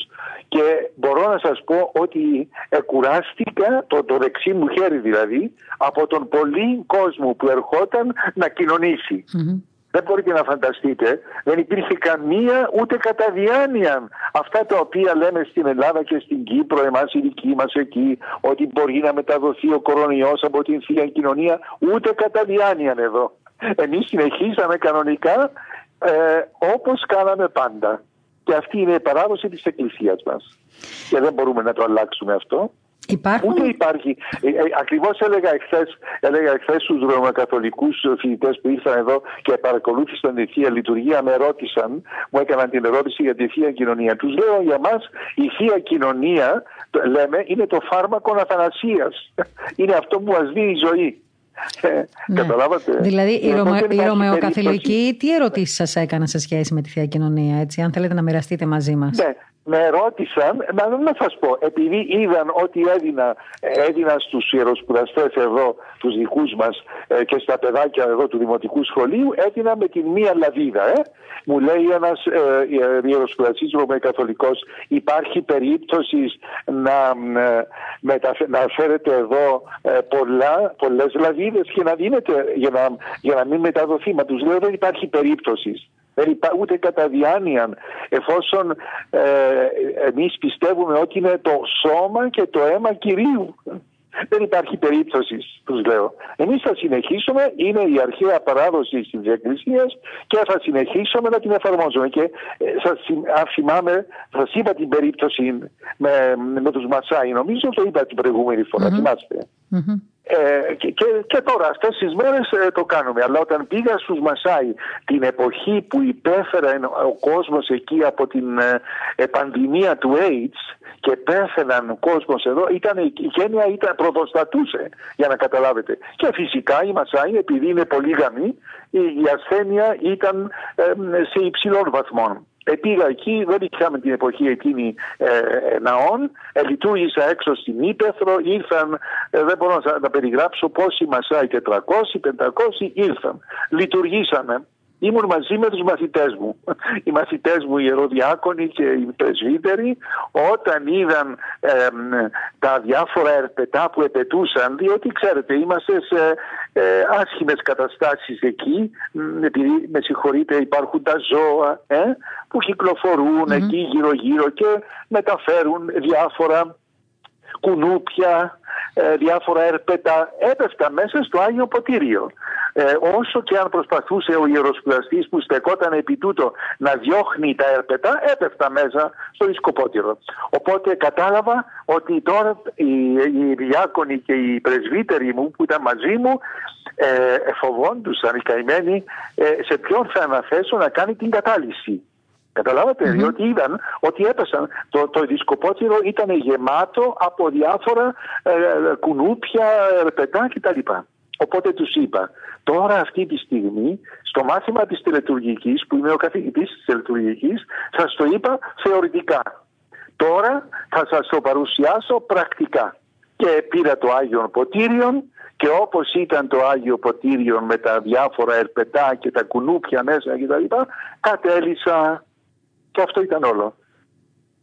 και μπορώ να σας πω ότι εκουράστηκα, το, το δεξί μου χέρι δηλαδή, από τον πολύ κόσμο που ερχόταν να κοινωνησει δεν μπορείτε να φανταστείτε, δεν υπήρχε καμία ούτε κατά διάνοια αυτά τα οποία λέμε στην Ελλάδα και στην Κύπρο, εμάς οι δικοί μας εκεί, ότι μπορεί να μεταδοθεί ο κορονοϊός από την Θεία Κοινωνία, ούτε κατά διάνοια εδώ. Εμείς συνεχίσαμε κανονικά ε, όπως κάναμε πάντα. Και αυτή είναι η παράδοση της Εκκλησίας μας. Και δεν μπορούμε να το αλλάξουμε αυτό. Υπάρχουν... Ούτε υπάρχει. Ε, ε, Ακριβώς έλεγα εχθές έλεγα εχθές στους ρωμακαθολικούς φοιτητές που ήρθαν εδώ και παρακολούθησαν τη θεία λειτουργία, με ρώτησαν, μου έκαναν την ερώτηση για τη θεία κοινωνία. Τους λέω για μας η θεία κοινωνία, λέμε, είναι το φάρμακο αθανασία. Είναι αυτό που μας δίνει η ζωή. Ε, ναι. Καταλάβατε; Δηλαδή, η, Ρωμα... η Ρωμαιοκαθολική, τι ερωτήσεις σας έκανα σε σχέση με τη θεία κοινωνία, έτσι, αν θέλετε να μοιραστείτε μαζί μας; Ναι, με ρώτησαν, να, να σας πω, επειδή είδαν ότι έδινα, έδινα στους ιεροσπουδαστές εδώ, τους δικούς μας ε, και στα παιδάκια εδώ του Δημοτικού Σχολείου, έδινα με την μία λαβίδα. Ε. Μου λέει ένας ε, ιεροσπουδαστής Ρωμαϊκαθολικός, υπάρχει περίπτωσης να, ε, να φέρετε εδώ ε, πολλά, πολλές λαβίδες και να δίνετε για να, για να μην μεταδοθεί. Μα τους λέω δεν υπάρχει περίπτωσης δεν υπάρχει ούτε κατά διάνοια εφόσον ε, εμείς πιστεύουμε ότι είναι το σώμα και το αίμα Κυρίου. Δεν υπάρχει περίπτωση, τους λέω. Εμείς θα συνεχίσουμε, είναι η αρχαία παράδοση τη Εκκλησία και θα συνεχίσουμε να την εφαρμόζουμε. Και ε, αν θυμάμαι, σας είπα την περίπτωση με, με τους Μασάι. Νομίζω το είπα την προηγούμενη φορά. Mm-hmm. θυμαστε ε, και, και, τώρα αυτές τις μέρες ε, το κάνουμε. Αλλά όταν πήγα στους Μασάι την εποχή που υπέφερε ο κόσμος εκεί από την ε, πανδημία του AIDS και πέθαιναν ο κόσμος εδώ, ήταν, η γένεια ήταν, προδοστατούσε για να καταλάβετε. Και φυσικά οι Μασάι επειδή είναι πολύ γαμοί, η, η ασθένεια ήταν σε υψηλών βαθμών. Ε, πήγα εκεί, δεν είχαμε την εποχή εκείνη ε, ε ναών, ε, λειτουργήσα έξω στην Ήπεθρο, ήρθαν, ε, δεν μπορώ να τα περιγράψω πόσοι Μασάοι, 400, 500 ήρθαν. Λειτουργήσαμε ήμουν μαζί με τους μαθητές μου. Οι μαθητές μου, οι ιεροδιάκονοι και οι πρεσβύτεροι, όταν είδαν τα διάφορα ερπετά που επετούσαν, διότι ξέρετε είμαστε σε ε, άσχημες καταστάσεις εκεί, επειδή με συγχωρείτε υπάρχουν τα ζώα ε, που κυκλοφορουν εκεί γύρω γύρω και μεταφέρουν διάφορα κουνούπια, ε, διάφορα ερπέτα έπεφτα μέσα στο Άγιο Ποτήριο. Ε, όσο και αν προσπαθούσε ο ιεροσπουδαστής που στεκόταν επί τούτο να διώχνει τα ερπετά, έπεφτα μέσα στο δισκοπότηρο. Οπότε κατάλαβα ότι τώρα οι, οι διάκονοι και οι πρεσβύτεροι μου που ήταν μαζί μου ε, φοβόντουσαν οι καημένοι ε, σε ποιον θα αναθέσω να κάνει την κατάλυση. Καταλάβατε, διότι είδαν ότι έπεσαν. Το, το δισκοπότηρο ήταν γεμάτο από διάφορα ε, κουνούπια, ρεπετά κτλ. Οπότε τους είπα, τώρα αυτή τη στιγμή στο μάθημα της τελετουργικής, που είμαι ο καθηγητής της τελετουργικής, σας το είπα θεωρητικά. Τώρα θα σας το παρουσιάσω πρακτικά. Και πήρα το Άγιο Ποτήριον και όπως ήταν το Άγιο Ποτήριο με τα διάφορα ερπετά και τα κουνούπια μέσα κτλ. κατέλησα και αυτό ήταν όλο.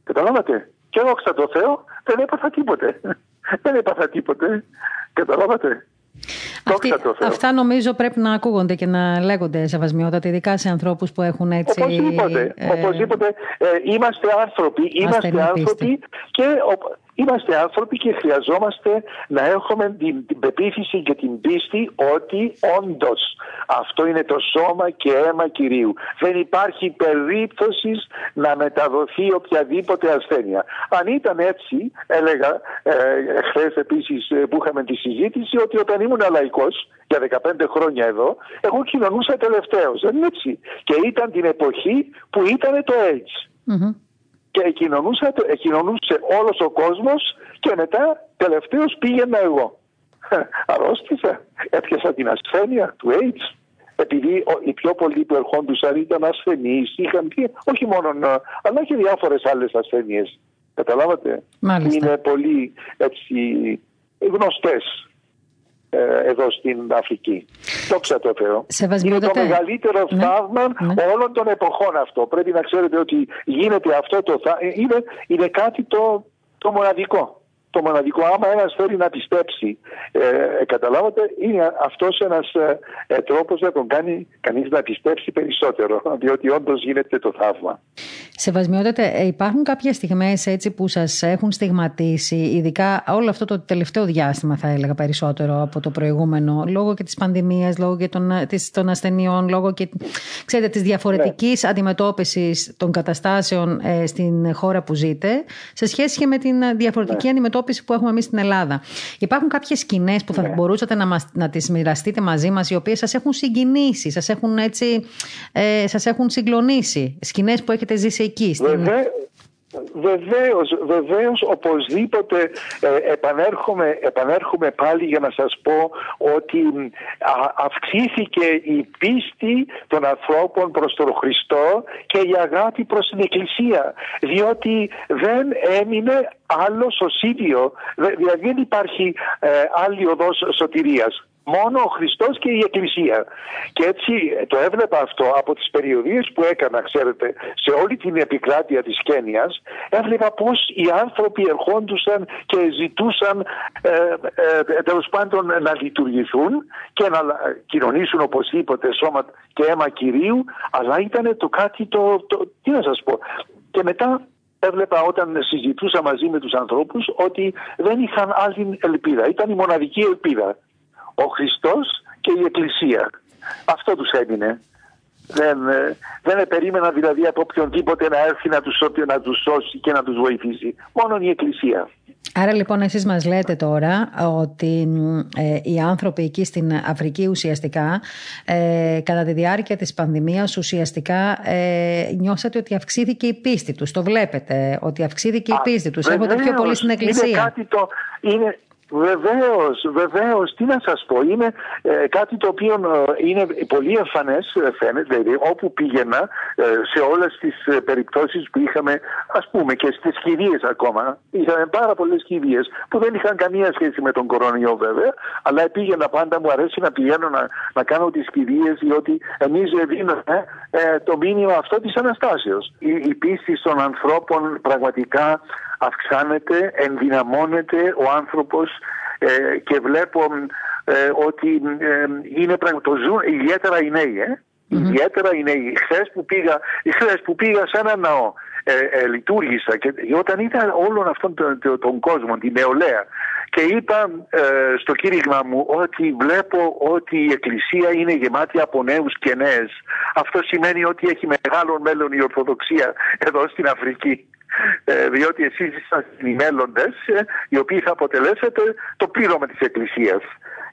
Καταλάβατε; Και δόξα τω Θεώ δεν έπαθα τίποτε. δεν έπαθα τίποτε. Καταλάβατε; Αυτή, αυτά νομίζω πρέπει να ακούγονται και να λέγονται σεβασμιότατα, ειδικά σε ανθρώπους που έχουν έτσι... Οπωσδήποτε, ε, οπωσδήποτε. Ε, είμαστε άνθρωποι, είμαστε άνθρωποι και Είμαστε άνθρωποι και χρειαζόμαστε να έχουμε την, την πεποίθηση και την πίστη ότι όντως αυτό είναι το σώμα και αίμα Κυρίου. Δεν υπάρχει περίπτωσης να μεταδοθεί οποιαδήποτε ασθένεια. Αν ήταν έτσι, έλεγα ε, χθες επίσης ε, που είχαμε τη συζήτηση, ότι όταν ήμουν λαϊκός για 15 χρόνια εδώ, εγώ κοινωνούσα τελευταίος. Δεν είναι έτσι. Και ήταν την εποχή που ήταν το AIDS και κοινωνούσε, κοινωνούσε όλος ο κόσμος και μετά τελευταίος πήγαινα εγώ. Αρρώστησα, έπιασα την ασθένεια του AIDS επειδή οι πιο πολλοί που ερχόντουσαν ήταν ασθενείς, είχαν πει, όχι μόνο, αλλά και διάφορες άλλες ασθένειες. Καταλάβατε; Μάλιστα. Είναι πολύ έτσι γνωστές ε, εδώ στην Αφρική. Δόξα τω Θεώ. Είναι το μεγαλύτερο ναι. θαύμα ναι. όλων των εποχών αυτό. Πρέπει να ξέρετε ότι γίνεται αυτό το θαύμα. Είναι, είναι κάτι το, το μοναδικό το μοναδικό. Άμα ένας θέλει να πιστέψει, ε, καταλάβατε, είναι αυτός ένας ε, ε, τρόπος να τον κάνει κανείς να πιστέψει περισσότερο, διότι όντως γίνεται το θαύμα. Σεβασμιότατε, ε, υπάρχουν κάποιες στιγμές έτσι που σας έχουν στιγματίσει, ειδικά όλο αυτό το τελευταίο διάστημα θα έλεγα περισσότερο από το προηγούμενο, λόγω και της πανδημίας, λόγω και των, της, των ασθενειών, λόγω και ξέρετε, της διαφορετικής ναι. αντιμετώπισης των καταστάσεων ε, στην χώρα που ζείτε, σε σχέση και με την διαφορετική ναι. αντιμετώπιση αντιμετώπιση που έχουμε εμείς στην Ελλάδα. Υπάρχουν κάποιες σκηνές που θα ναι. μπορούσατε να, μας, να τις μοιραστείτε μαζί μας, οι οποίες σας έχουν συγκινήσει, σας έχουν, έτσι, ε, σας έχουν συγκλονίσει. Σκηνές που έχετε ζήσει εκεί. Στην... Βεβαίως, βεβαίως, οπωσδήποτε ε, επανέρχομαι, επανέρχομαι πάλι για να σας πω ότι αυξήθηκε η πίστη των ανθρώπων προς τον Χριστό και η αγάπη προς την Εκκλησία διότι δεν έμεινε άλλος σωσίδιο, δηλαδή δεν υπάρχει ε, άλλη οδός σωτηρίας μόνο ο Χριστός και η Εκκλησία. Και έτσι το έβλεπα αυτό από τις περιοδίες που έκανα, ξέρετε, σε όλη την επικράτεια της Κένιας, έβλεπα πώς οι άνθρωποι ερχόντουσαν και ζητούσαν ε, ε, τέλος πάντων να λειτουργηθούν και να κοινωνήσουν οπωσδήποτε σώμα και αίμα Κυρίου, αλλά ήταν το κάτι το, το τι να σας πω. Και μετά έβλεπα όταν συζητούσα μαζί με τους ανθρώπους ότι δεν είχαν άλλη ελπίδα. Ήταν η μοναδική ελπίδα ο Χριστός και η Εκκλησία. Αυτό τους έμεινε. Δεν, ε, δεν περίμενα δηλαδή από οποιονδήποτε να έρθει να τους, να τους σώσει και να τους βοηθήσει. Μόνο η Εκκλησία. Άρα λοιπόν εσείς μας λέτε τώρα ότι ε, οι άνθρωποι εκεί στην Αφρική ουσιαστικά ε, κατά τη διάρκεια της πανδημίας ουσιαστικά ε, νιώσατε ότι αυξήθηκε η πίστη τους. Το βλέπετε ότι αυξήθηκε η πίστη τους. Έχετε πιο πολύ στην Εκκλησία. Είναι κάτι το, είναι, Βεβαίως, βεβαίως. Τι να σας πω, είναι ε, κάτι το οποίο ε, είναι πολύ εμφανές, ε, φαίνεται, δηλαδή όπου πήγαινα σε όλες τις περιπτώσεις που είχαμε, ας πούμε και στις κηδείε ακόμα. Είχαμε πάρα πολλές κηδείε που δεν είχαν καμία σχέση με τον κορονοϊό βέβαια, αλλά πήγαινα πάντα, μου αρέσει να πηγαίνω να, να κάνω τις κηδείε, διότι εμείς δίνουμε το μήνυμα αυτό της Αναστάσεως. Η, η πίστη των ανθρώπων πραγματικά αυξάνεται, ενδυναμώνεται ο άνθρωπος ε, και βλέπω ε, ότι ε, είναι το ζουν ιδιαίτερα οι νέοι, ε. Ιδιαίτερα οι νέοι. Χθες που πήγα, χθες που πήγα σε ένα ναό, ε, λειτουργήσα και όταν ήταν όλον αυτόν τον, τον, κόσμο, την νεολαία και είπα στο κήρυγμα μου ότι βλέπω ότι η Εκκλησία είναι γεμάτη από νέους και νέες. Αυτό σημαίνει ότι έχει μεγάλο μέλλον η Ορθοδοξία εδώ στην Αφρική. Ε, διότι εσείς είσαστε οι μέλλοντες ε, οι οποίοι θα αποτελέσετε το πλήρωμα της Εκκλησίας.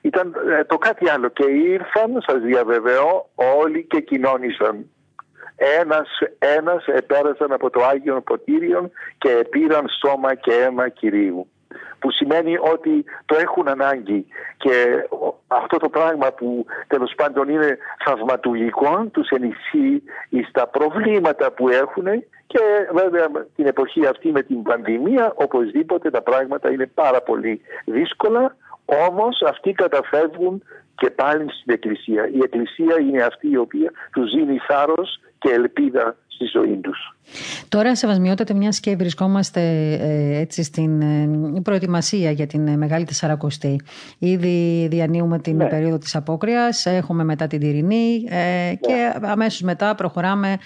Ήταν ε, το κάτι άλλο και ήρθαν, σας διαβεβαιώ, όλοι και κοινώνησαν. Ένας, ένας επέρασαν από το Άγιο Ποτήριο και πήραν σώμα και αίμα Κυρίου που σημαίνει ότι το έχουν ανάγκη και αυτό το πράγμα που τέλος πάντων είναι θαυματουργικό τους ενισχύει στα προβλήματα που έχουν και βέβαια την εποχή αυτή με την πανδημία οπωσδήποτε τα πράγματα είναι πάρα πολύ δύσκολα όμως αυτοί καταφεύγουν και πάλι στην Εκκλησία. Η Εκκλησία είναι αυτή η οποία τους δίνει θάρρος και ελπίδα στη ζωή τους. Τώρα, σεβασμιότατε, μιας και βρισκόμαστε ε, έτσι στην ε, προετοιμασία για την ε, Μεγάλη Τεσσαρακοστή. Ήδη διανύουμε την ναι. περίοδο της απόκριας, έχουμε μετά την Τυρινή ναι. και αμέσως μετά προχωράμε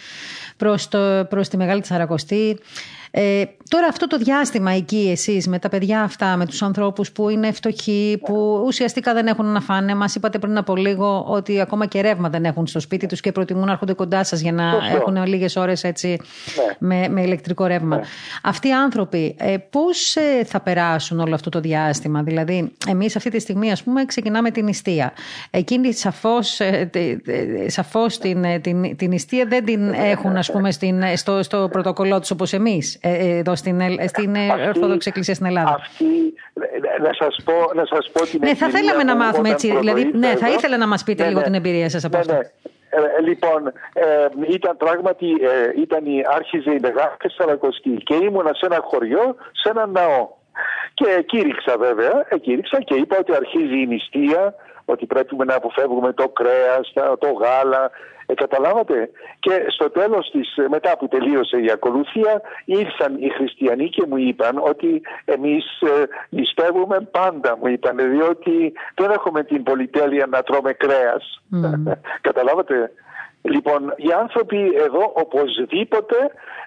προς, το, προς τη Μεγάλη Τεσσαρακοστή. Ε, τώρα αυτό το διάστημα εκεί εσείς με τα παιδιά αυτά, με τους ανθρώπους που είναι φτωχοί, που ουσιαστικά δεν έχουν να φάνε. Μας είπατε πριν από λίγο ότι ακόμα και ρεύμα δεν έχουν στο σπίτι τους και προτιμούν να έρχονται κοντά σας για να έχουν λίγες ώρες έτσι ναι. με, με ηλεκτρικό ρεύμα. Ναι. Αυτοί οι άνθρωποι ε, πώς ε, θα περάσουν όλο αυτό το διάστημα; Δηλαδή εμείς αυτή τη στιγμή ας πούμε ξεκινάμε την νηστεία. Εκείνοι σαφώς, ε, σαφώς την, την, την νηστεία δεν την έχουν ας πούμε στην, στο, στο πρωτοκολλό τους όπως εμείς. Ε, ε, εδώ στην, στην ε, Ορθόδοξη Εκκλησία στην Ελλάδα. Αυτή, να σας πω, να σας πω την Ναι, θα θέλαμε να μάθουμε έτσι. Δηλαδή, ναι, θα ήθελα να μας πείτε ναι, λίγο ναι. την εμπειρία σας από ναι, αυτό. Ναι. Ε, λοιπόν, ε, ήταν πράγματι, ε, ήταν η, άρχιζε η Μεγάλη Σαρακοστή και ήμουνα σε ένα χωριό, σε ένα ναό. Και κήρυξα βέβαια, κήρυξα και είπα ότι αρχίζει η νηστεία, ότι πρέπει να αποφεύγουμε το κρέας, το γάλα, ε, καταλάβατε; Και στο τέλος της, μετά που τελείωσε η ακολουθία, ήρθαν οι χριστιανοί και μου είπαν ότι εμείς ε, νηστεύουμε πάντα, μου είπαν, διότι δεν έχουμε την πολυτέλεια να τρώμε κρέας. Mm. καταλάβατε; Λοιπόν, οι άνθρωποι εδώ οπωσδήποτε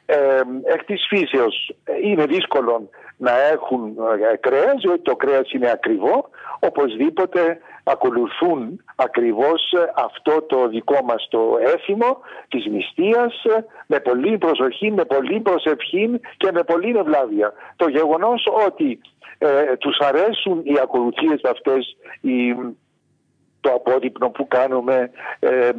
ε, εκ της φύσεως ε, είναι δύσκολο να έχουν ε, κρέας, διότι το κρέας είναι ακριβό, οπωσδήποτε ακολουθούν ακριβώς ε, αυτό το δικό μας το έθιμο της νηστείας με πολύ προσοχή, με πολύ προσευχή και με πολύ ευλάβεια. Το γεγονός ότι ε, τους αρέσουν οι ακολουθίες αυτές, οι το απόδειπνο που κάνουμε, ε,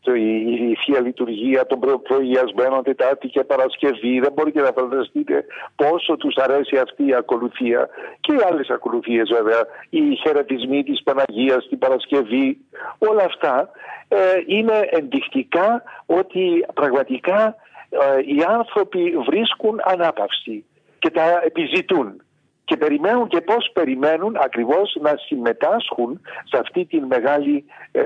το, η, η Θεία Λειτουργία των προ, προηγιασμένων Τετάρτη και Παρασκευή. Δεν μπορείτε να φανταστείτε πόσο τους αρέσει αυτή η ακολουθία και οι άλλες ακολουθίες βέβαια. Οι χαιρετισμοί της Παναγίας, την Παρασκευή, όλα αυτά ε, είναι ενδεικτικά ότι πραγματικά ε, οι άνθρωποι βρίσκουν ανάπαυση και τα επιζητούν και περιμένουν και πώς περιμένουν ακριβώς να συμμετάσχουν σε αυτή τη μεγάλη ε,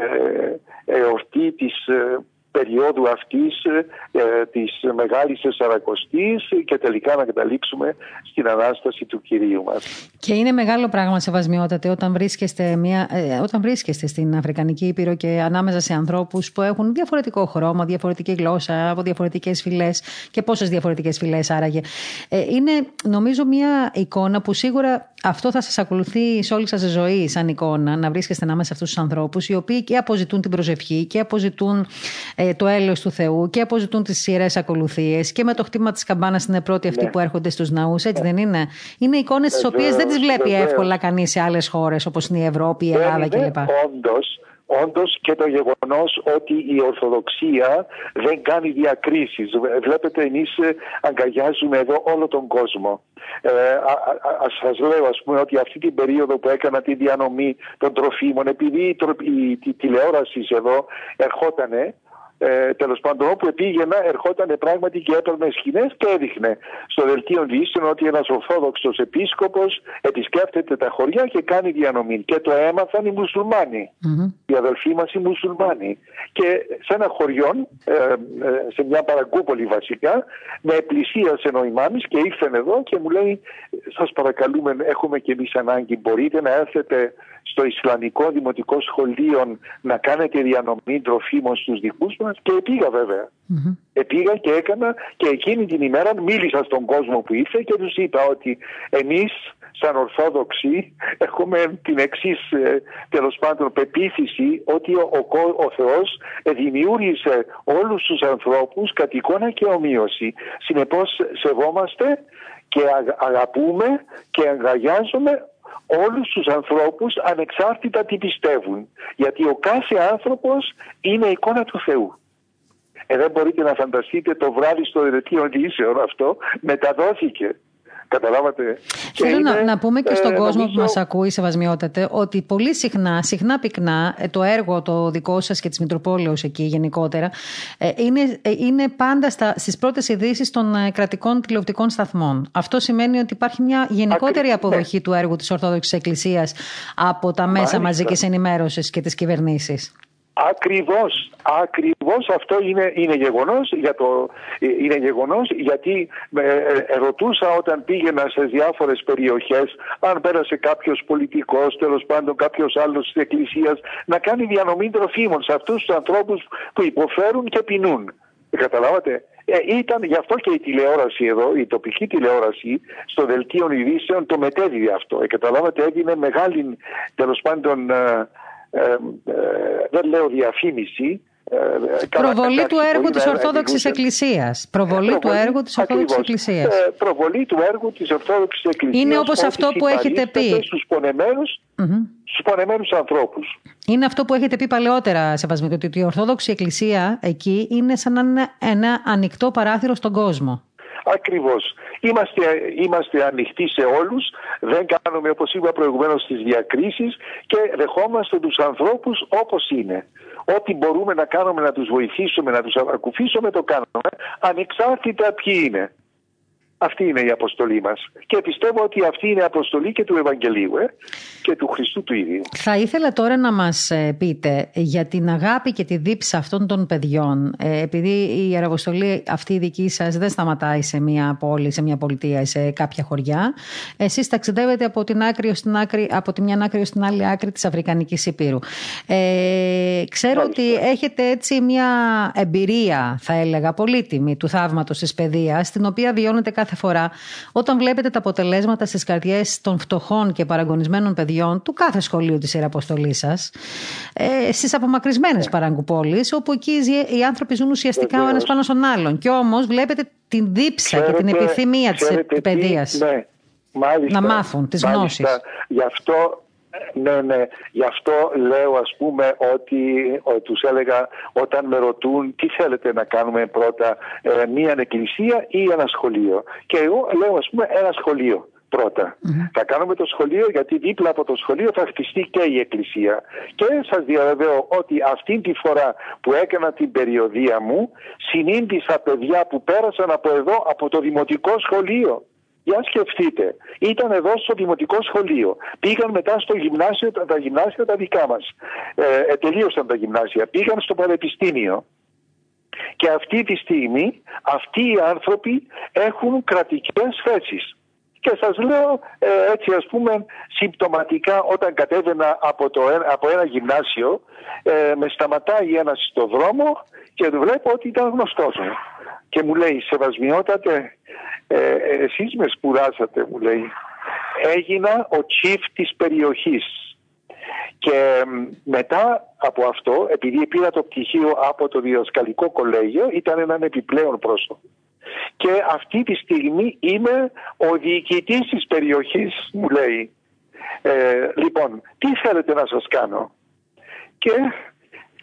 εορτή της ε, περίοδου αυτής ε, της Μεγάλης Εσαρακοστής και τελικά να καταλήξουμε στην Ανάσταση του Κυρίου μας. Και είναι μεγάλο πράγμα σεβασμιότατε όταν βρίσκεστε, μια, ε, όταν βρίσκεστε στην Αφρικανική Ήπειρο και ανάμεσα σε ανθρώπους που έχουν διαφορετικό χρώμα, διαφορετική γλώσσα, από διαφορετικές φυλές και πόσες διαφορετικές φυλές άραγε. Ε, είναι νομίζω μια εικόνα που σίγουρα αυτό θα σας ακολουθεί σε όλη σας τη ζωή σαν εικόνα να βρίσκεστε ανάμεσα σε αυτούς τους ανθρώπους οι οποίοι και αποζητούν την προσευχή και αποζητούν ε, το έλεος του Θεού και αποζητούν τις ιερές ακολουθίες και με το χτύπημα της καμπάνας είναι πρώτοι αυτοί ναι. που έρχονται στους ναούς, έτσι ναι. δεν είναι; Είναι εικόνες τις οποίες δεν τις βλέπει εύκολα κανείς σε άλλες χώρες όπως είναι η Ευρώπη, η Ελλάδα κλπ. Όντως, όντως και το γεγονός ότι η Ορθοδοξία δεν κάνει διακρίσεις. Βλέπετε εμείς ε, αγκαλιάζουμε εδώ όλο τον κόσμο. Ε, α, σας λέω ας πούμε ότι αυτή την περίοδο που έκανα τη διανομή των τροφίμων επειδή η, η, η τηλεόραση εδώ ερχότανε ε, τέλος πάντων όπου πήγαινα ερχόταν πράγματι και έπαιρνε σκηνές και έδειχνε στο δελτίο ειδήσεων ότι ένας Ορθόδοξος επίσκοπος επισκέπτεται τα χωριά και κάνει διανομή. Και το έμαθαν οι μουσουλμανοι οι αδελφοί μας οι μουσουλμάνοι. Και σε ένα χωριό, ε, ε, σε μια παραγκούπολη βασικά, με πλησίασε ο ημάμι και ήρθε εδώ και μου λέει: Σας παρακαλούμε, έχουμε και εμείς ανάγκη. Μπορείτε να έρθετε στο Ισλαμικό Δημοτικό Σχολείο να κάνετε διανομή τροφίμων στους δικούς μας και επήγα βέβαια. Mm-hmm. Επήγα και έκανα και εκείνη την ημέρα μίλησα στον κόσμο που ήρθε και τους είπα ότι εμείς σαν Ορθόδοξοι έχουμε την εξής ε, τέλος πάντων πεποίθηση ότι ο, ο, ο Θεός δημιούργησε όλους τους ανθρώπους κατ' εικόνα και ομοίωση. Συνεπώς σεβόμαστε και αγαπούμε και αγκαλιάζουμε όλους τους ανθρώπους ανεξάρτητα τι πιστεύουν. Γιατί ο κάθε άνθρωπος είναι εικόνα του Θεού. Ε, δεν μπορείτε να φανταστείτε το βράδυ στο δελτίο ειδήσεων αυτό μεταδόθηκε Καταλάβατε; Θέλω να, να πούμε και στον ε, κόσμο νομίζω... που μας ακούει, Σεβασμιότατε, ότι πολύ συχνά, συχνά πυκνά, ε, το έργο το δικό σας και της Μητροπόλεως εκεί γενικότερα, ε, είναι, ε, είναι πάντα στις πρώτες ειδήσεις των κρατικών τηλεοπτικών σταθμών. Αυτό σημαίνει ότι υπάρχει μια γενικότερη αποδοχή ναι. του έργου της Ορθόδοξης Εκκλησίας από τα μέσα μαζικής ενημέρωσης και τι κυβερνήσει. Ακριβώς, ακριβώς αυτό είναι, είναι, γεγονός, για το, είναι γεγονός γιατί ε, ρωτούσα όταν πήγαινα σε διάφορες περιοχές αν πέρασε κάποιος πολιτικός, τέλος πάντων κάποιος άλλος της εκκλησίας να κάνει διανομή τροφίμων σε αυτούς τους ανθρώπους που υποφέρουν και πεινούν. Καταλάβατε; Ε, ήταν γι' αυτό και η τηλεόραση εδώ, η τοπική τηλεόραση στο δελτίο ειδήσεων το μετέδιδε αυτό. Ε, καταλάβατε έγινε μεγάλη τέλος πάντων ε, ε, δεν λέω διαφήμιση, ε, προβολή του έργου της Ορθόδοξης Εκκλησίας. Προβολή του έργου της Ορθόδοξης Εκκλησίας. Ε, προβολή του έργου της Ορθόδοξης Εκκλησίας. Είναι όπως αυτό που έχετε πει. Στους πονεμένους, στους πονεμένους ανθρώπους. Είναι αυτό που έχετε πει παλαιότερα, Σεβασμίτο, ότι η Ορθόδοξη Εκκλησία εκεί είναι σαν να είναι ένα ανοιχτό παράθυρο στον κόσμο. Ακριβώς. Είμαστε, είμαστε ανοιχτοί σε όλους, δεν κάνουμε όπως είπα προηγουμένως τις διακρίσεις και δεχόμαστε τους ανθρώπους όπως είναι. Ό,τι μπορούμε να κάνουμε να τους βοηθήσουμε, να τους ακουφίσουμε το κάνουμε, ανεξάρτητα ποιοι είναι. Αυτή είναι η αποστολή μας. Και πιστεύω ότι αυτή είναι η αποστολή και του Ευαγγελίου ε, και του Χριστού του ίδιου. Θα ήθελα τώρα να μας ε, πείτε για την αγάπη και τη δίψα αυτών των παιδιών. Ε, επειδή η Ιεραποστολή αυτή η δική σας δεν σταματάει σε μια πόλη, σε μια πολιτεία, σε κάποια χωριά. Εσείς ταξιδεύετε από, την άκρη στην άκρη, από τη μια άκρη στην άλλη άκρη της Αφρικανικής Υπήρου. Ε, ξέρω ότι έχετε έτσι μια εμπειρία, θα έλεγα, πολύτιμη του θαύματος της παιδείας, την οποία βιώνετε κάθε φορά όταν βλέπετε τα αποτελέσματα στις καρδιές των φτωχών και παραγωνισμένων παιδιών του κάθε σχολείου της Ιεραποστολής σας, ε, στις απομακρυσμένες ναι. παραγκουπόλει, όπου εκεί οι άνθρωποι ζουν ουσιαστικά ο ένας πάνω στον άλλον. Και όμως βλέπετε την δίψα και την επιθυμία της παιδείας. Ναι, να μάθουν τις γνώσεις. Γι' αυτό ναι, ναι. Γι' αυτό λέω ας πούμε ότι ο, τους έλεγα όταν με ρωτούν τι θέλετε να κάνουμε πρώτα, ε, μία εκκλησία ή ένα σχολείο. Και εγώ λέω ας πούμε ένα σχολείο πρωτα Θα κάνουμε το σχολείο γιατί δίπλα από το σχολείο θα χτιστεί και η εκκλησία. Και σας διαβεβαιώ ότι αυτή τη φορά που έκανα την περιοδία μου συνήντησα παιδιά που πέρασαν από εδώ από το δημοτικό σχολείο. Για σκεφτείτε, ήταν εδώ στο δημοτικό σχολείο. Πήγαν μετά στο γυμνάσιο, τα γυμνάσια τα δικά μας. Ε, ε, τελείωσαν τα γυμνάσια. Πήγαν στο πανεπιστήμιο. Και αυτή τη στιγμή αυτοί οι άνθρωποι έχουν κρατικές θέσεις. Και σας λέω ε, έτσι ας πούμε συμπτωματικά όταν κατέβαινα από, το, από ένα γυμνάσιο ε, με σταματάει ένας στο δρόμο και βλέπω ότι ήταν γνωστός μου. Και μου λέει σεβασμιότατε ε, εσείς με σπουδάσατε μου λέει. Έγινα ο chief της περιοχής και μετά από αυτό επειδή πήρα το πτυχίο από το διδασκαλικό κολέγιο ήταν έναν επιπλέον πρόσωπο. Και αυτή τη στιγμή είμαι ο διοικητής της περιοχής μου λέει. Ε, λοιπόν τι θέλετε να σας κάνω; Και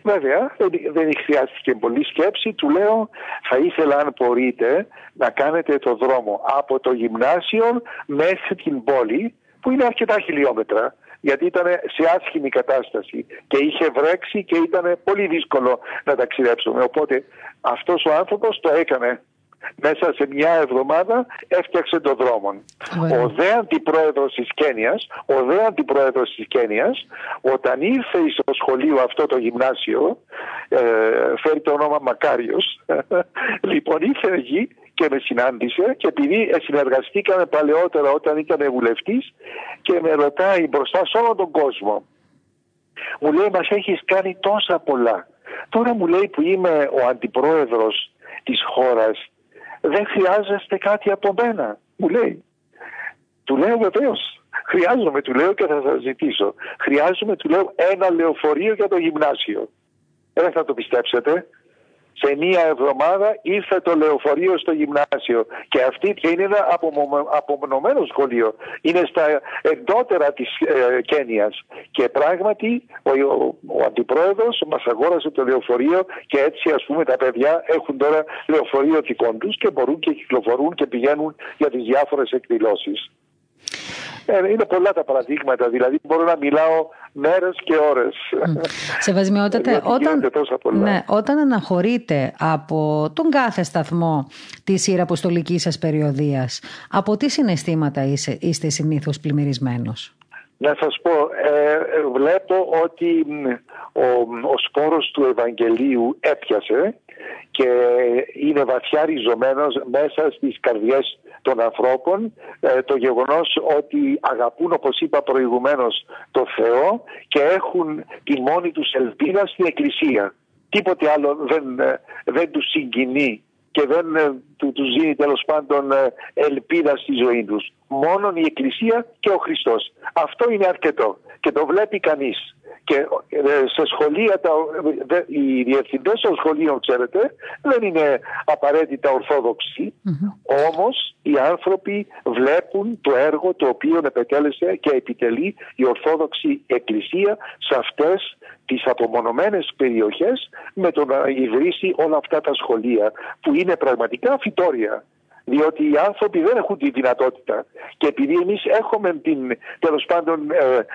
Βέβαια, δεν χρειάστηκε πολύ σκέψη. Του λέω, θα ήθελα αν μπορείτε να κάνετε το δρόμο από το γυμνάσιο μέχρι την πόλη, που είναι αρκετά χιλιόμετρα, γιατί ήταν σε άσχημη κατάσταση και είχε βρέξει και ήταν πολύ δύσκολο να ταξιδέψουμε. Οπότε αυτός ο άνθρωπος το έκανε μέσα σε μια εβδομάδα έφτιαξε τον δρόμο. Ο δε αντιπρόεδρος της Κένιας, ο δε αντιπρόεδρος της Κένιας, όταν ήρθε στο σχολείο αυτό το γυμνάσιο, ε, φέρει το όνομα Μακάριος, λοιπόν ήρθε εκεί και με συνάντησε και επειδή συνεργαστήκαμε παλαιότερα όταν ήταν βουλευτής και με ρωτάει μπροστά σε όλον τον κόσμο. Μου λέει μας έχεις κάνει τόσα πολλά. Τώρα μου λέει που είμαι ο αντιπρόεδρος της χώρας δεν χρειάζεστε κάτι από μένα, μου λέει. Του λέω βεβαίως. Χρειάζομαι, του λέω και θα σας ζητήσω. Χρειάζομαι, του λέω, ένα λεωφορείο για το γυμνάσιο. Δεν θα το πιστέψετε σε μία εβδομάδα ήρθε το λεωφορείο στο γυμνάσιο και αυτή και είναι ένα απομονωμένο σχολείο. Είναι στα εντότερα της ε, Κένιας και πράγματι ο, ο, ο αντιπρόεδρος μας αγόρασε το λεωφορείο και έτσι ας πούμε τα παιδιά έχουν τώρα λεωφορείο δικών τους και μπορούν και κυκλοφορούν και πηγαίνουν για τις διάφορες εκδηλώσεις. Ε, είναι πολλά τα παραδείγματα, δηλαδή μπορώ να μιλάω μέρες και ώρες. Σεβασμιότατε, όταν, ναι, όταν αναχωρείτε από τον κάθε σταθμό της ιεραποστολικής σας περιοδίας, από τι συναισθήματα είστε, είστε συνήθως πλημμυρισμένος; Να σας πω, ε, βλέπω ότι ο, ο σπόρος του Ευαγγελίου έπιασε και είναι βαθιά ριζωμένος μέσα στις καρδιές των ανθρώπων ε, το γεγονός ότι αγαπούν όπως είπα προηγουμένως το Θεό και έχουν τη μόνη τους ελπίδα στην Εκκλησία. Τίποτε άλλο δεν, ε, δεν τους συγκινεί και δεν ε, του, τους δίνει τέλος πάντων ελπίδα στη ζωή τους. Μόνο η Εκκλησία και ο Χριστός. Αυτό είναι αρκετό και το βλέπει κανείς. Και ε, σε σχολεία, τα, οι διευθυντές των σχολείων, ξέρετε, δεν είναι απαραίτητα ορθόδοξοι. Όμως οι άνθρωποι βλέπουν το έργο το οποίο επετέλεσε και επιτελεί η Ορθόδοξη Εκκλησία σε αυτές τις απομονωμένες περιοχές με το να ιδρύσει όλα αυτά τα σχολεία που είναι πραγματικά φυτόρια διότι οι άνθρωποι δεν έχουν τη δυνατότητα και επειδή εμείς έχουμε την, τέλος πάντων ε,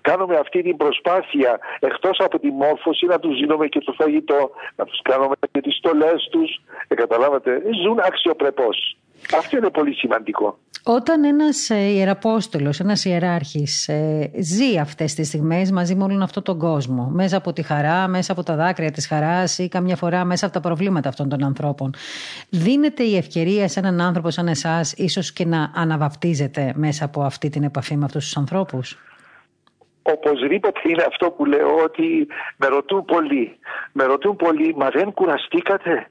κάνουμε αυτή την προσπάθεια εκτός από τη μόρφωση να τους δίνουμε και το φαγητό, να τους κάνουμε και τις στολές τους, ε, καταλάβατε, ζουν αξιοπρεπώς. Αυτό είναι πολύ σημαντικό. Όταν ένας ε, ιεραπόστολος, ένας ιεράρχης ε, ζει αυτές τις στιγμές μαζί με όλον αυτόν τον κόσμο, μέσα από τη χαρά, μέσα από τα δάκρυα της χαράς ή καμιά φορά μέσα από τα προβλήματα αυτών των ανθρώπων, δίνεται η ευκαιρία σε έναν άνθρωπο σαν εσάς ίσως και να αναβαπτίζεται μέσα από αυτή την επαφή με αυτούς τους ανθρώπους; Οπωσδήποτε είναι αυτό που λέω ότι με ρωτούν πολύ. Με ρωτούν πολύ, μα δεν κουραστήκατε;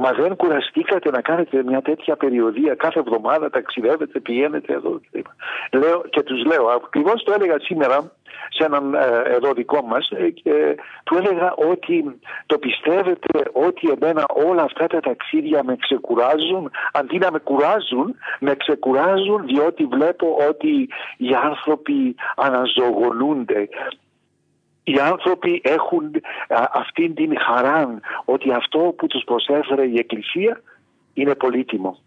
Μα δεν κουραστήκατε να κάνετε μια τέτοια περιοδία κάθε εβδομάδα, ταξιδεύετε, πηγαίνετε εδώ. Λέω, και τους λέω, ακριβώς το έλεγα σήμερα σε έναν ε, εδώ δικό μας ε, και του έλεγα ότι το πιστεύετε ότι εμένα όλα αυτά τα ταξίδια με ξεκουράζουν αντί να με κουράζουν με ξεκουράζουν διότι βλέπω ότι οι άνθρωποι αναζωογονούνται οι άνθρωποι έχουν αυτήν την χαρά ότι αυτό που τους προσέφερε η Εκκλησία είναι πολύτιμο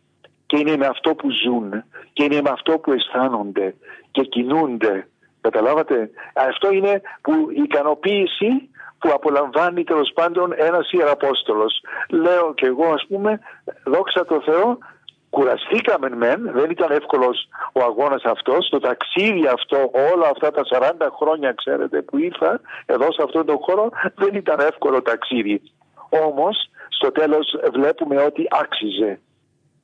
και είναι με αυτό που ζουν και είναι με αυτό που αισθάνονται και κινούνται. Καταλάβατε, αυτό είναι που η ικανοποίηση που απολαμβάνει τέλος πάντων ένας ιεραπόστολος. Λέω και εγώ ας πούμε, δόξα τω Θεώ, Κουραστήκαμε μεν, δεν ήταν εύκολος ο αγώνας αυτός, το ταξίδι αυτό όλα αυτά τα 40 χρόνια ξέρετε που ήρθα εδώ σε αυτόν τον χώρο δεν ήταν εύκολο ταξίδι. Όμως στο τέλος βλέπουμε ότι άξιζε.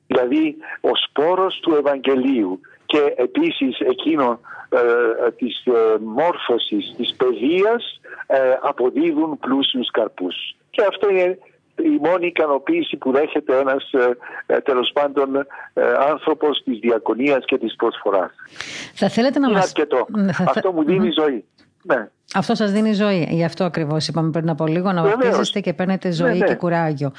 Δηλαδή ο σπόρος του Ευαγγελίου και επίσης εκείνο ε, της ε, μόρφωσης της παιδείας ε, αποδίδουν πλούσιους καρπούς. Και αυτό είναι η μόνη ικανοποίηση που δέχεται ένας ε, ε τέλος πάντων ε, άνθρωπος της διακονίας και της προσφοράς. Θα θέλετε να Είναι μας... αρκετό. Αυτό μου δινει ζωή. Ναι. Αυτό σας δίνει ζωή. Γι' αυτό ακριβώς είπαμε πριν από λίγο να βαφτίζεστε και παίρνετε ζωή ναι, ναι. και κουράγιο.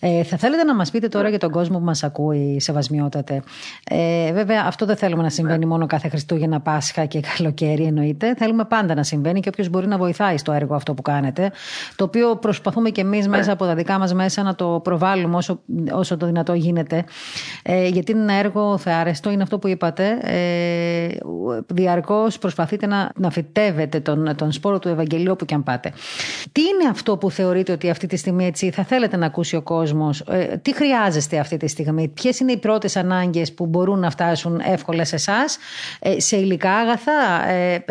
Ε, θα θέλετε να μας πείτε τώρα ναι. για τον κόσμο που μας ακούει, Σεβασμιότατε. Ε, βέβαια, αυτό δεν θέλουμε να συμβαίνει μόνο κάθε Χριστούγεννα, Πάσχα και καλοκαίρι, εννοείται. Θέλουμε πάντα να συμβαίνει και όποιος μπορεί να βοηθάει στο έργο αυτό που κάνετε. Το οποίο προσπαθούμε και εμείς μέσα από τα δικά μας μέσα να το προβάλλουμε όσο, όσο το δυνατό γίνεται. Ε, γιατί είναι ένα έργο θεάρεστο, είναι αυτό που είπατε. Ε, Διαρκώς προσπαθείτε να, να φυτεύετε τον, τον σπόρο του Ευαγγελίου όπου και αν πάτε. Τι είναι αυτό που θεωρείτε ότι αυτή τη στιγμή έτσι θα θέλετε να ακούσει ο κόσμος, ε, τι χρειάζεστε αυτή τη στιγμή, ποιες είναι οι πρώτες ανάγκες που μπορούν να φτάσουν εύκολα σε εσάς, ε, σε υλικά αγαθά, ε,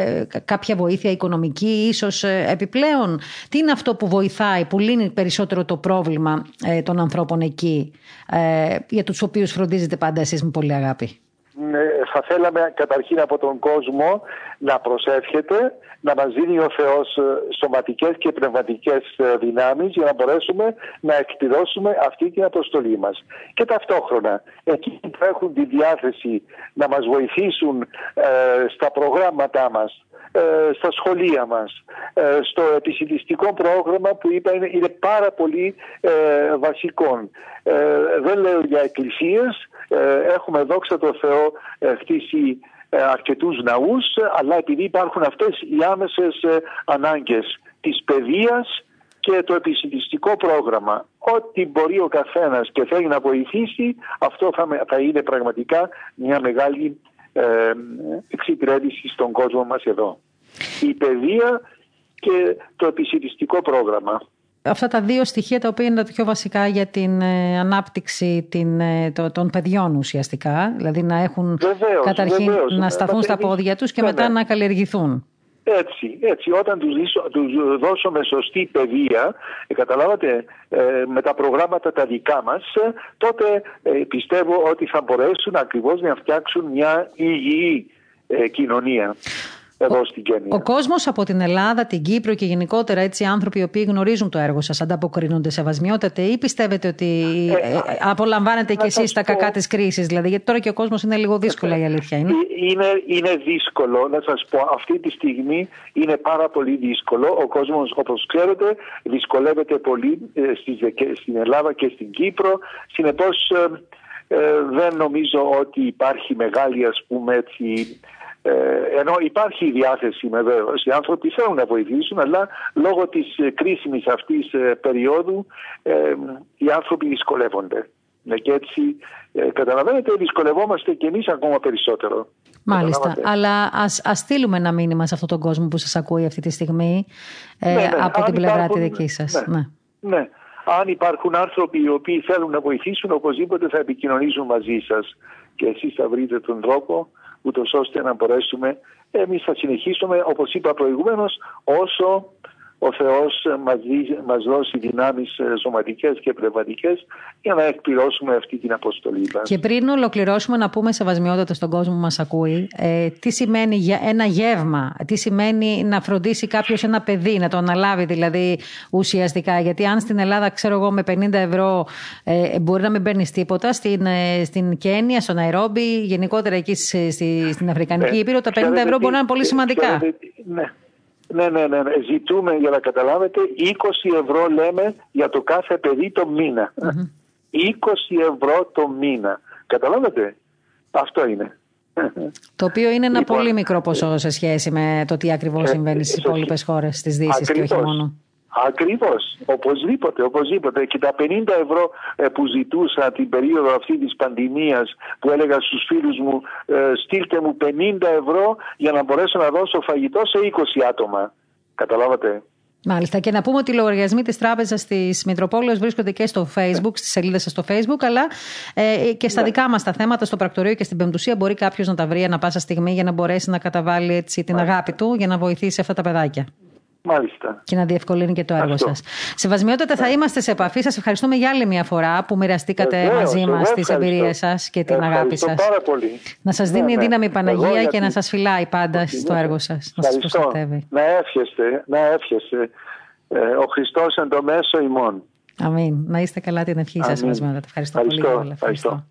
κάποια βοήθεια οικονομική, ίσως επιπλέον; Τι είναι αυτό που βοηθάει, που λύνει περισσότερο το πρόβλημα των ανθρώπων εκεί, για τους οποίους φροντίζετε πάντα εσείς με πολύ αγάπη; Ναι, θα θέλαμε καταρχήν από τον κόσμο να προσεύχεται, να μας δίνει ο Θεός ε, σωματικές και πνευματικές ε, δυνάμεις για να μπορέσουμε να εκπληρώσουμε αυτή την αποστολή μας. Και ταυτόχρονα, εκείνοι που έχουν τη διάθεση να μας βοηθήσουν ε, στα προγράμματά μας, στα σχολεία μας, στο επισητιστικό πρόγραμμα που είπα είναι, είναι πάρα πολύ βασικό. δεν λέω για εκκλησίες, έχουμε δόξα τω Θεώ χτίσει ε, αρκετούς ναούς αλλά επειδή υπάρχουν αυτές οι άμεσες ε, ανάγκες της παιδείας και το επισητιστικό πρόγραμμα. Ό,τι μπορεί ο καθένας και θέλει να βοηθήσει αυτό θα, θα είναι πραγματικά μια μεγάλη ε, εξυπηρέτηση στον κόσμο μας εδώ. Η παιδεία και το επισητιστικό πρόγραμμα αυτά τα δύο στοιχεία τα οποία είναι τα πιο βασικά για την ε, ανάπτυξη την, ε, των παιδιών ουσιαστικά. Δηλαδή να έχουν βεβαίως, καταρχήν να σταθούν στα πόδια τους και μετά να καλλιεργηθούν. Έτσι, έτσι. Όταν τους, τους δώσουμε σωστή παιδεία, ε, καταλάβατε, με τα προγράμματα τα δικά μας, τότε πιστεύω ότι θα μπορέσουν ακριβώς να φτιάξουν μια υγιή κοινωνία εδώ στην Κένια. Ο κόσμος από την Ελλάδα, την Κύπρο και γενικότερα έτσι άνθρωποι οι οποίοι γνωρίζουν το έργο σας ανταποκρίνονται σε βασμιότατε ή πιστεύετε ότι ε, ε, απολαμβάνετε κι εσείς τα κακά της κρίσης. Δηλαδή, γιατί τώρα και ο κόσμος είναι λίγο δύσκολα η αλήθεια είναι. είναι. Είναι δύσκολο να σας πω. Αυτή τη στιγμή είναι πάρα πολύ δύσκολο. Ο κόσμος, όπως ξέρετε, δυσκολεύεται πολύ ε, στην Ελλάδα και στην Κύπρο. Συνεπώς, δεν νομίζω ότι υπάρχει μεγάλη ας πούμε έτσι ε, ενώ υπάρχει η διάθεση βεβαίω, οι άνθρωποι θέλουν να βοηθήσουν, αλλά λόγω της ε, κρίσιμης αυτής ε, περίοδου οι άνθρωποι δυσκολεύονται. Ναι, και έτσι, καταλαβαίνετε, δυσκολευόμαστε και εμείς ακόμα περισσότερο. Μάλιστα. Αλλά ας ας στείλουμε ένα μήνυμα σε αυτόν τον κόσμο που σας ακούει αυτή τη στιγμή ναι, ναι. από την πλευρά τη δική σας. Ναι. ναι. ναι. Αν υπάρχουν άνθρωποι οι οποίοι θέλουν να βοηθήσουν, οπωσδήποτε θα επικοινωνήσουν μαζί σας και εσείς θα βρείτε τον τρόπο ούτως ώστε να μπορέσουμε εμείς θα συνεχίσουμε όπως είπα προηγουμένως όσο ο Θεός μας, μας δώσει δυνάμεις ε, σωματικές και πνευματικές για να εκπληρώσουμε αυτή την αποστολή μας. Και πριν ολοκληρώσουμε να πούμε σεβασμιότατα στον κόσμο που μας ακούει ε, τι σημαίνει για ένα γεύμα, τι σημαίνει να φροντίσει κάποιος ένα παιδί, να το αναλάβει δηλαδή ουσιαστικά γιατί αν στην Ελλάδα ξέρω εγώ με 50 ευρώ ε, μπορεί να μην παίρνεις τίποτα στην, ε, στην Κένια, στο Ναϊρόμπι, γενικότερα εκεί στη, στην Αφρικανική ναι. Ήπειρο τα 50 ευρώ μπορεί να είναι πολύ σημαντικά. ναι. Ναι, ναι, ναι, ναι. Ζητούμε για να καταλάβετε 20 ευρώ λέμε για το κάθε παιδί το μήνα. 20 ευρώ το μήνα. Καταλάβετε. Αυτό είναι. Το οποίο είναι ένα λοιπόν, πολύ μικρό ποσό σε σχέση με το τι ακριβώς ε, συμβαίνει στις υπόλοιπες χώρες της Δύσης και όχι μόνο. Ακριβώς. Οπωσδήποτε, οπωσδήποτε. Και τα 50 ευρώ ε, που ζητούσα την περίοδο αυτή της πανδημίας που έλεγα στους φίλους μου ε, στείλτε μου 50 ευρώ για να μπορέσω να δώσω φαγητό σε 20 άτομα. Καταλάβατε; Μάλιστα. Και να πούμε ότι οι λογαριασμοί της Τράπεζας της Μητροπόλεως βρίσκονται και στο Facebook, στις σελίδες σας στο Facebook, αλλά ε, και στα ναι. δικά μας τα θέματα, στο πρακτορείο και στην Πεμπτουσία. Μπορεί κάποιος να τα βρει ανα πάσα στιγμή για να μπορέσει να καταβάλει έτσι, την αγάπη του για να βοηθήσει αυτά τα παιδάκια. Μάλιστα. Και να διευκολύνει και το έργο σας. Σεβασμιότατα, θα είμαστε σε επαφή. Σας ευχαριστούμε για άλλη μια φορά που μοιραστήκατε μαζί μας τις εμπειρίες σας και την αγάπη σας. πάρα πολύ. Να σας δίνει ναι, ναι. δύναμη Παναγία και να σας φυλάει πάντα στο έργο σας. Να σας προστατεύει. Να εύχεστε, να εύχεστε. Ε, ο Χριστός εν το μέσο ημών. Αμήν. Να είστε καλά την ευχή σας, Σεβασμιότατα. Ευχαριστώ, ευχαριστώ πολύ. Ευχαριστώ.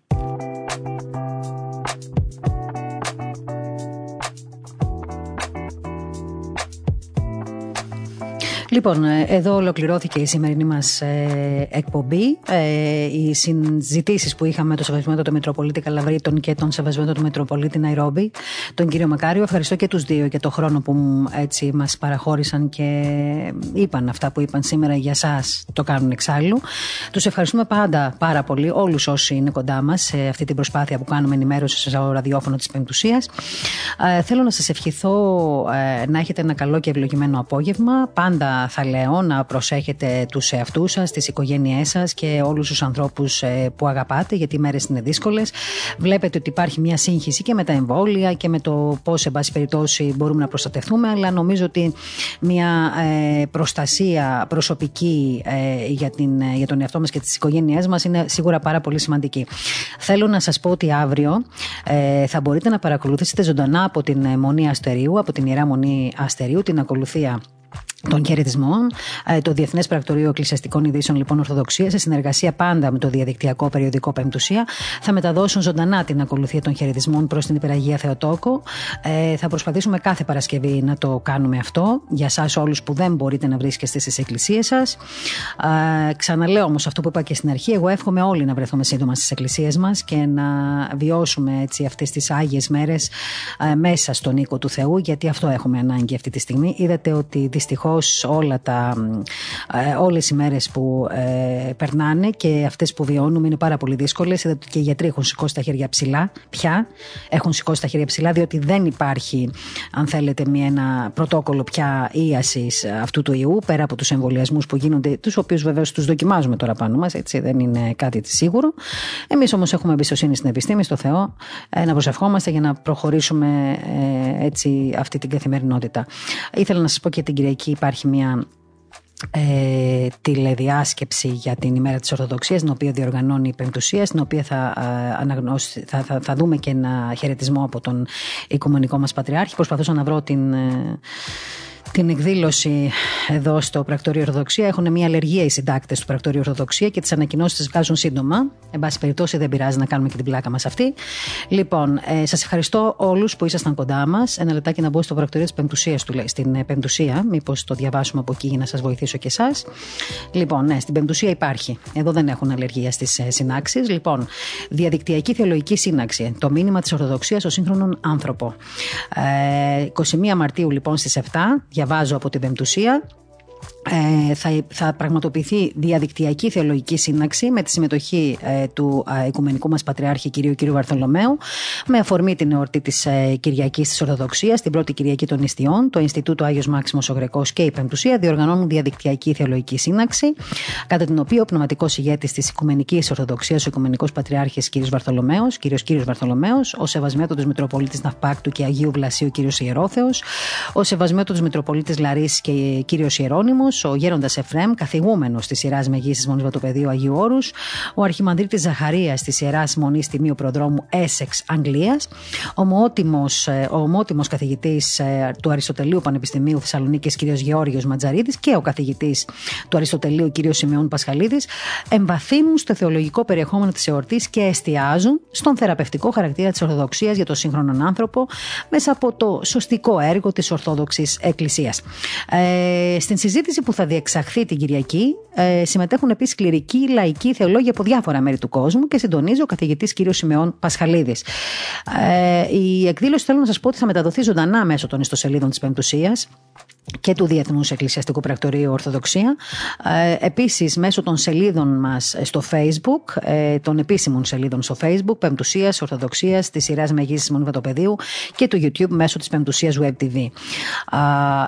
Λοιπόν, ε, εδώ ολοκληρώθηκε η σημερινή μας ε, εκπομπή. Ε, οι συζητήσεις που είχαμε με τον Σεβασμένο του Μητροπολίτη Καλαβρίτων και τον Σεβασμένο του Μητροπολίτη Ναϊρόμπι, τον κύριο Μακάριο. Ευχαριστώ και τους δύο για το χρόνο που έτσι μας παραχώρησαν και είπαν αυτά που είπαν σήμερα για εσά. Το κάνουν εξάλλου. Τους ευχαριστούμε πάντα πάρα πολύ, όλους όσοι είναι κοντά μας σε αυτή την προσπάθεια που κάνουμε ενημέρωσης στο ραδιόφωνο της Πεμπτουσίας. θέλω να σας ευχηθώ να έχετε ένα καλό και ευλογημένο απόγευμα. Πάντα θα λέω να προσέχετε τους εαυτούς σας, τις οικογένειές σας και όλους τους ανθρώπους ε, που αγαπάτε γιατί οι μέρες είναι δύσκολες. Βλέπετε ότι υπάρχει μια σύγχυση και με τα εμβόλια και με το πώς σε πάση περιπτώσει μπορούμε να προστατευτούμε αλλά νομίζω ότι μια ε, προστασία προσωπική ε, για, την, για τον εαυτό μας και τις οικογένειές μας είναι σίγουρα πάρα πολύ σημαντική. Θέλω να σας πω ότι αύριο θα μπορείτε να παρακολουθήσετε ζωντανά από την Μονή Αστερίου, από την Ιερά Μονή Αστερίου, την ακολουθία των χαιρετισμών. Ε, το Διεθνές Πρακτορείο Εκκλησιαστικών Ειδήσεων λοιπόν Ορθοδοξίας, σε συνεργασία πάντα με το διαδικτυακό περιοδικό Πεμπτουσία, θα μεταδώσουν ζωντανά την ακολουθία των χαιρετισμών προς την Υπεραγία Θεοτόκο. Ε, θα προσπαθήσουμε κάθε Παρασκευή να το κάνουμε αυτό για εσάς όλους που δεν μπορείτε να βρίσκεστε στις εκκλησίες σας. Ε, ξαναλέω όμως αυτό που είπα και στην αρχή. Εγώ εύχομαι όλοι να βρεθούμε σύντομα στις εκκλησίες μας και να βιώσουμε έτσι αυτές τις άγιες μέρες ε, μέσα στον οίκο του Θεού, γιατί αυτό έχουμε ανάγκη αυτή τη στιγμή. Είδατε ότι δυστυχώς όλα τα, ε, όλες οι μέρες που ε, περνάνε και αυτές που βιώνουμε είναι πάρα πολύ δύσκολες. Είδατε και οι γιατροί έχουν σηκώσει τα χέρια ψηλά πια. Έχουν σηκώσει τα χέρια ψηλά διότι δεν υπάρχει, αν θέλετε, μια, ένα πρωτόκολλο πια ίασης αυτού του ιού πέρα από τους εμβολιασμούς που γίνονται, τους οποίους βεβαίως τους δοκιμάζουμε τώρα πάνω μας, έτσι δεν είναι κάτι σίγουρο. Εμείς όμως έχουμε εμπιστοσύνη στην επιστήμη, στο Θεό, ε, να προσευχόμαστε για να προχωρήσουμε έτσι αυτή την καθημερινότητα. Ήθελα να σας πω και την Κυριακή υπάρχει μια ε, τηλεδιάσκεψη για την ημέρα της Ορθοδοξίας την οποία διοργανώνει η Πεμπτουσία στην οποία θα, ε, θα, θα, θα, δούμε και ένα χαιρετισμό από τον Οικουμενικό μας Πατριάρχη. Προσπαθούσα να βρω την ε, την εκδήλωση εδώ στο Πρακτορείο Ορθοδοξία. Έχουν μια αλλεργία οι συντάκτες του Πρακτορείου Ορθοδοξία και τις ανακοινώσεις τις βγάζουν σύντομα. Εν πάση περιπτώσει, δεν πειράζει να κάνουμε και την πλάκα μας αυτή. Λοιπόν, ε, σας ευχαριστώ όλους που ήσασταν κοντά μας. Ένα λεπτάκι να μπω στο Πρακτορείο της Πεμπτουσία, στην ε, Πεμπτουσία. Μήπως το διαβάσουμε από εκεί για να σας βοηθήσω και εσάς. Λοιπόν, ναι, στην Πεμπτουσία υπάρχει. Εδώ δεν έχουν αλλεργία στις ε, συνάξεις. Λοιπόν, διαδικτυακή θεολογική σύναξη. Το μήνυμα της Ορθοδοξίας στο σύγχρονο άνθρωπο. Ε, 21 Μαρτίου λοιπόν στις 7 διαβάζω από την Πεμπτουσία. ε, θα, θα πραγματοποιηθεί διαδικτυακή θεολογική σύναξη με τη συμμετοχή ε, του ε, Οικουμενικού μας Πατριάρχη κυρίου κ. Βαρθολομαίου με αφορμή την εορτή της ε, Κυριακής της Ορθοδοξίας, την πρώτη Κυριακή των Ιστιών, το Ινστιτούτο Άγιος Μάξιμος ο Γρεκός και η Πεμπτουσία διοργανώνουν διαδικτυακή θεολογική σύναξη κατά την οποία ο πνευματικός ηγέτης της Οικουμενικής Ορθοδοξίας, ο Οικουμενικός Πατριάρχης κ. Βαρθολομαίος, κ. κ. Βαρθολομαίος, ο Σεβασμιότατος Μητροπολίτης Ναυπάκτου και Αγίου Βλασίου κ. Ιερόθεος, ο Σεβασμιότατος Μητροπολίτης Λαρίς και κ. Ιερόνιμος, ο Γέροντας Εφρέμ, καθηγούμενος της Ιεράς Μεγή τη Μονή Βατοπεδίου Αγίου Όρους, ο Αρχιμανδρίτη Ζαχαρίας της Ιεράς Μονής Τιμίου Προδρόμου Έσεξ Αγγλίας, ο ομότιμος καθηγητής ε, του Αριστοτελείου Πανεπιστημίου Θεσσαλονίκης κ. Γεώργιος Ματζαρίδης και ο καθηγητής του Αριστοτελείου κ. Σιμεών Πασχαλίδης εμβαθύνουν στο θεολογικό περιεχόμενο της εορτής και εστιάζουν στον θεραπευτικό χαρακτήρα της Ορθοδοξίας για τον σύγχρονο άνθρωπο μέσα από το σωστικό έργο της Ορθόδοξης Εκκλησίας. Ε, στην συζήτηση που θα διεξαχθεί την Κυριακή ε, συμμετέχουν επίσης κληρικοί, λαϊκοί, θεολόγοι από διάφορα μέρη του κόσμου και συντονίζει ο καθηγητής κ. Σιμεών Πασχαλίδης. Ε, η εκδήλωση θέλω να σας πω ότι θα μεταδοθεί ζωντανά μέσω των ιστοσελίδων της Πεμπτουσίας και του Διεθνούς Εκκλησιαστικού Πρακτορείου Ορθοδοξία. Ε, Επίσης, μέσω των σελίδων μας στο Facebook, ε, των επίσημων σελίδων στο Facebook, Πεμπτουσίας Ορθοδοξίας, της σειράς Μεγή Μονιβατοπεδίου και του YouTube μέσω της Πεμπτουσίας Web TV.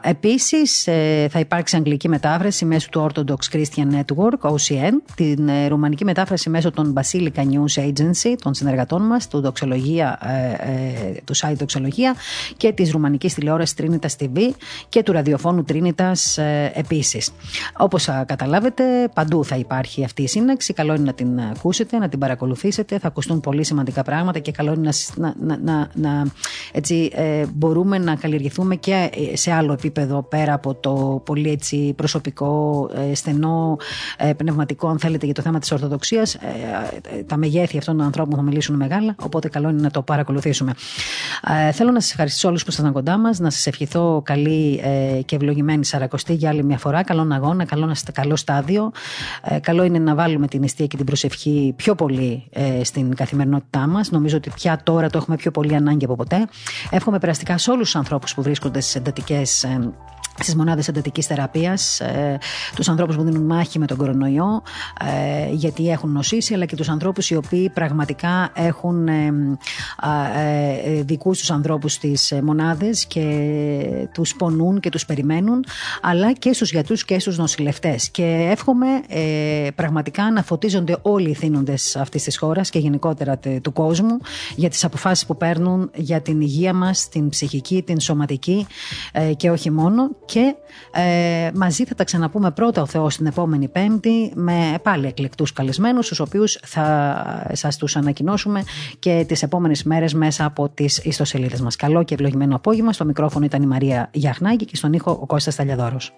Επίσης, ε, θα υπάρξει αγγλική μετάφραση μέσω του Orthodox Christian Network, OCN, την ε, ρουμανική μετάφραση μέσω των Basilica News Agency, των συνεργατών μας, του, δοξολογία, ε, του site Δοξολογία και της ρουμανικής τηλεόρασης Trinitas TV και του ραδιοφώνου Τρίνιτας ε, επίσης. Όπως καταλάβετε, παντού θα υπάρχει αυτή η σύναξη. Καλό είναι να την ακούσετε, να την παρακολουθήσετε. Θα ακουστούν πολύ σημαντικά πράγματα και καλό είναι να, να, να, να έτσι, ε, μπορούμε να καλλιεργηθούμε και ε, σε άλλο επίπεδο πέρα από το πολύ έτσι, προσωπικό, ε, στενό, ε, πνευματικό, αν θέλετε, για το θέμα της Ορθοδοξίας. Ε, τα μεγέθη αυτών των ανθρώπων θα μιλήσουν μεγάλα, οπότε καλό είναι να το παρακολουθήσουμε. θέλω να σας ευχαριστήσω όλους που ήσασταν κοντά μας, να σας ευχηθώ καλή και ευλογημένη Σαρακοστή για άλλη μια φορά. Καλό αγώνα, καλό, καλό στάδιο. Ε, καλό είναι να βάλουμε την αιστεία και την προσευχή πιο πολύ ε, στην καθημερινότητά μας. Νομίζω ότι πια τώρα το έχουμε πιο πολύ ανάγκη από ποτέ. Εύχομαι περαστικά σε όλους τους ανθρώπους που βρίσκονται στις εντατικές στις μονάδες εντατικής θεραπείας, ε, τους ανθρώπους που δίνουν μάχη με τον κορονοϊό, ε, γιατί έχουν νοσήσει, αλλά και τους ανθρώπους οι οποίοι πραγματικά έχουν ε, ε, δικούς τους ανθρώπους στις μονάδες και τους πονούν και τους περιμένουν, αλλά και στους γιατρούς και στους νοσηλευτές. Και εύχομαι ε, πραγματικά να φωτίζονται όλοι οι θύνοντες αυτής της χώρας και γενικότερα του κόσμου για τις αποφάσεις που παίρνουν για την υγεία μας, την ψυχική, την σωματική ε, και όχι μόνο και ε, μαζί θα τα ξαναπούμε πρώτα ο Θεός την επόμενη Πέμπτη με πάλι εκλεκτούς καλεσμένους τους οποίους θα σας τους ανακοινώσουμε και τις επόμενες μέρες μέσα από τις ιστοσελίδες μας. Καλό και ευλογημένο απόγευμα. Στο μικρόφωνο ήταν η Μαρία Γιαχνάκη και στον ήχο ο Κώστας Ταλιαδόρος.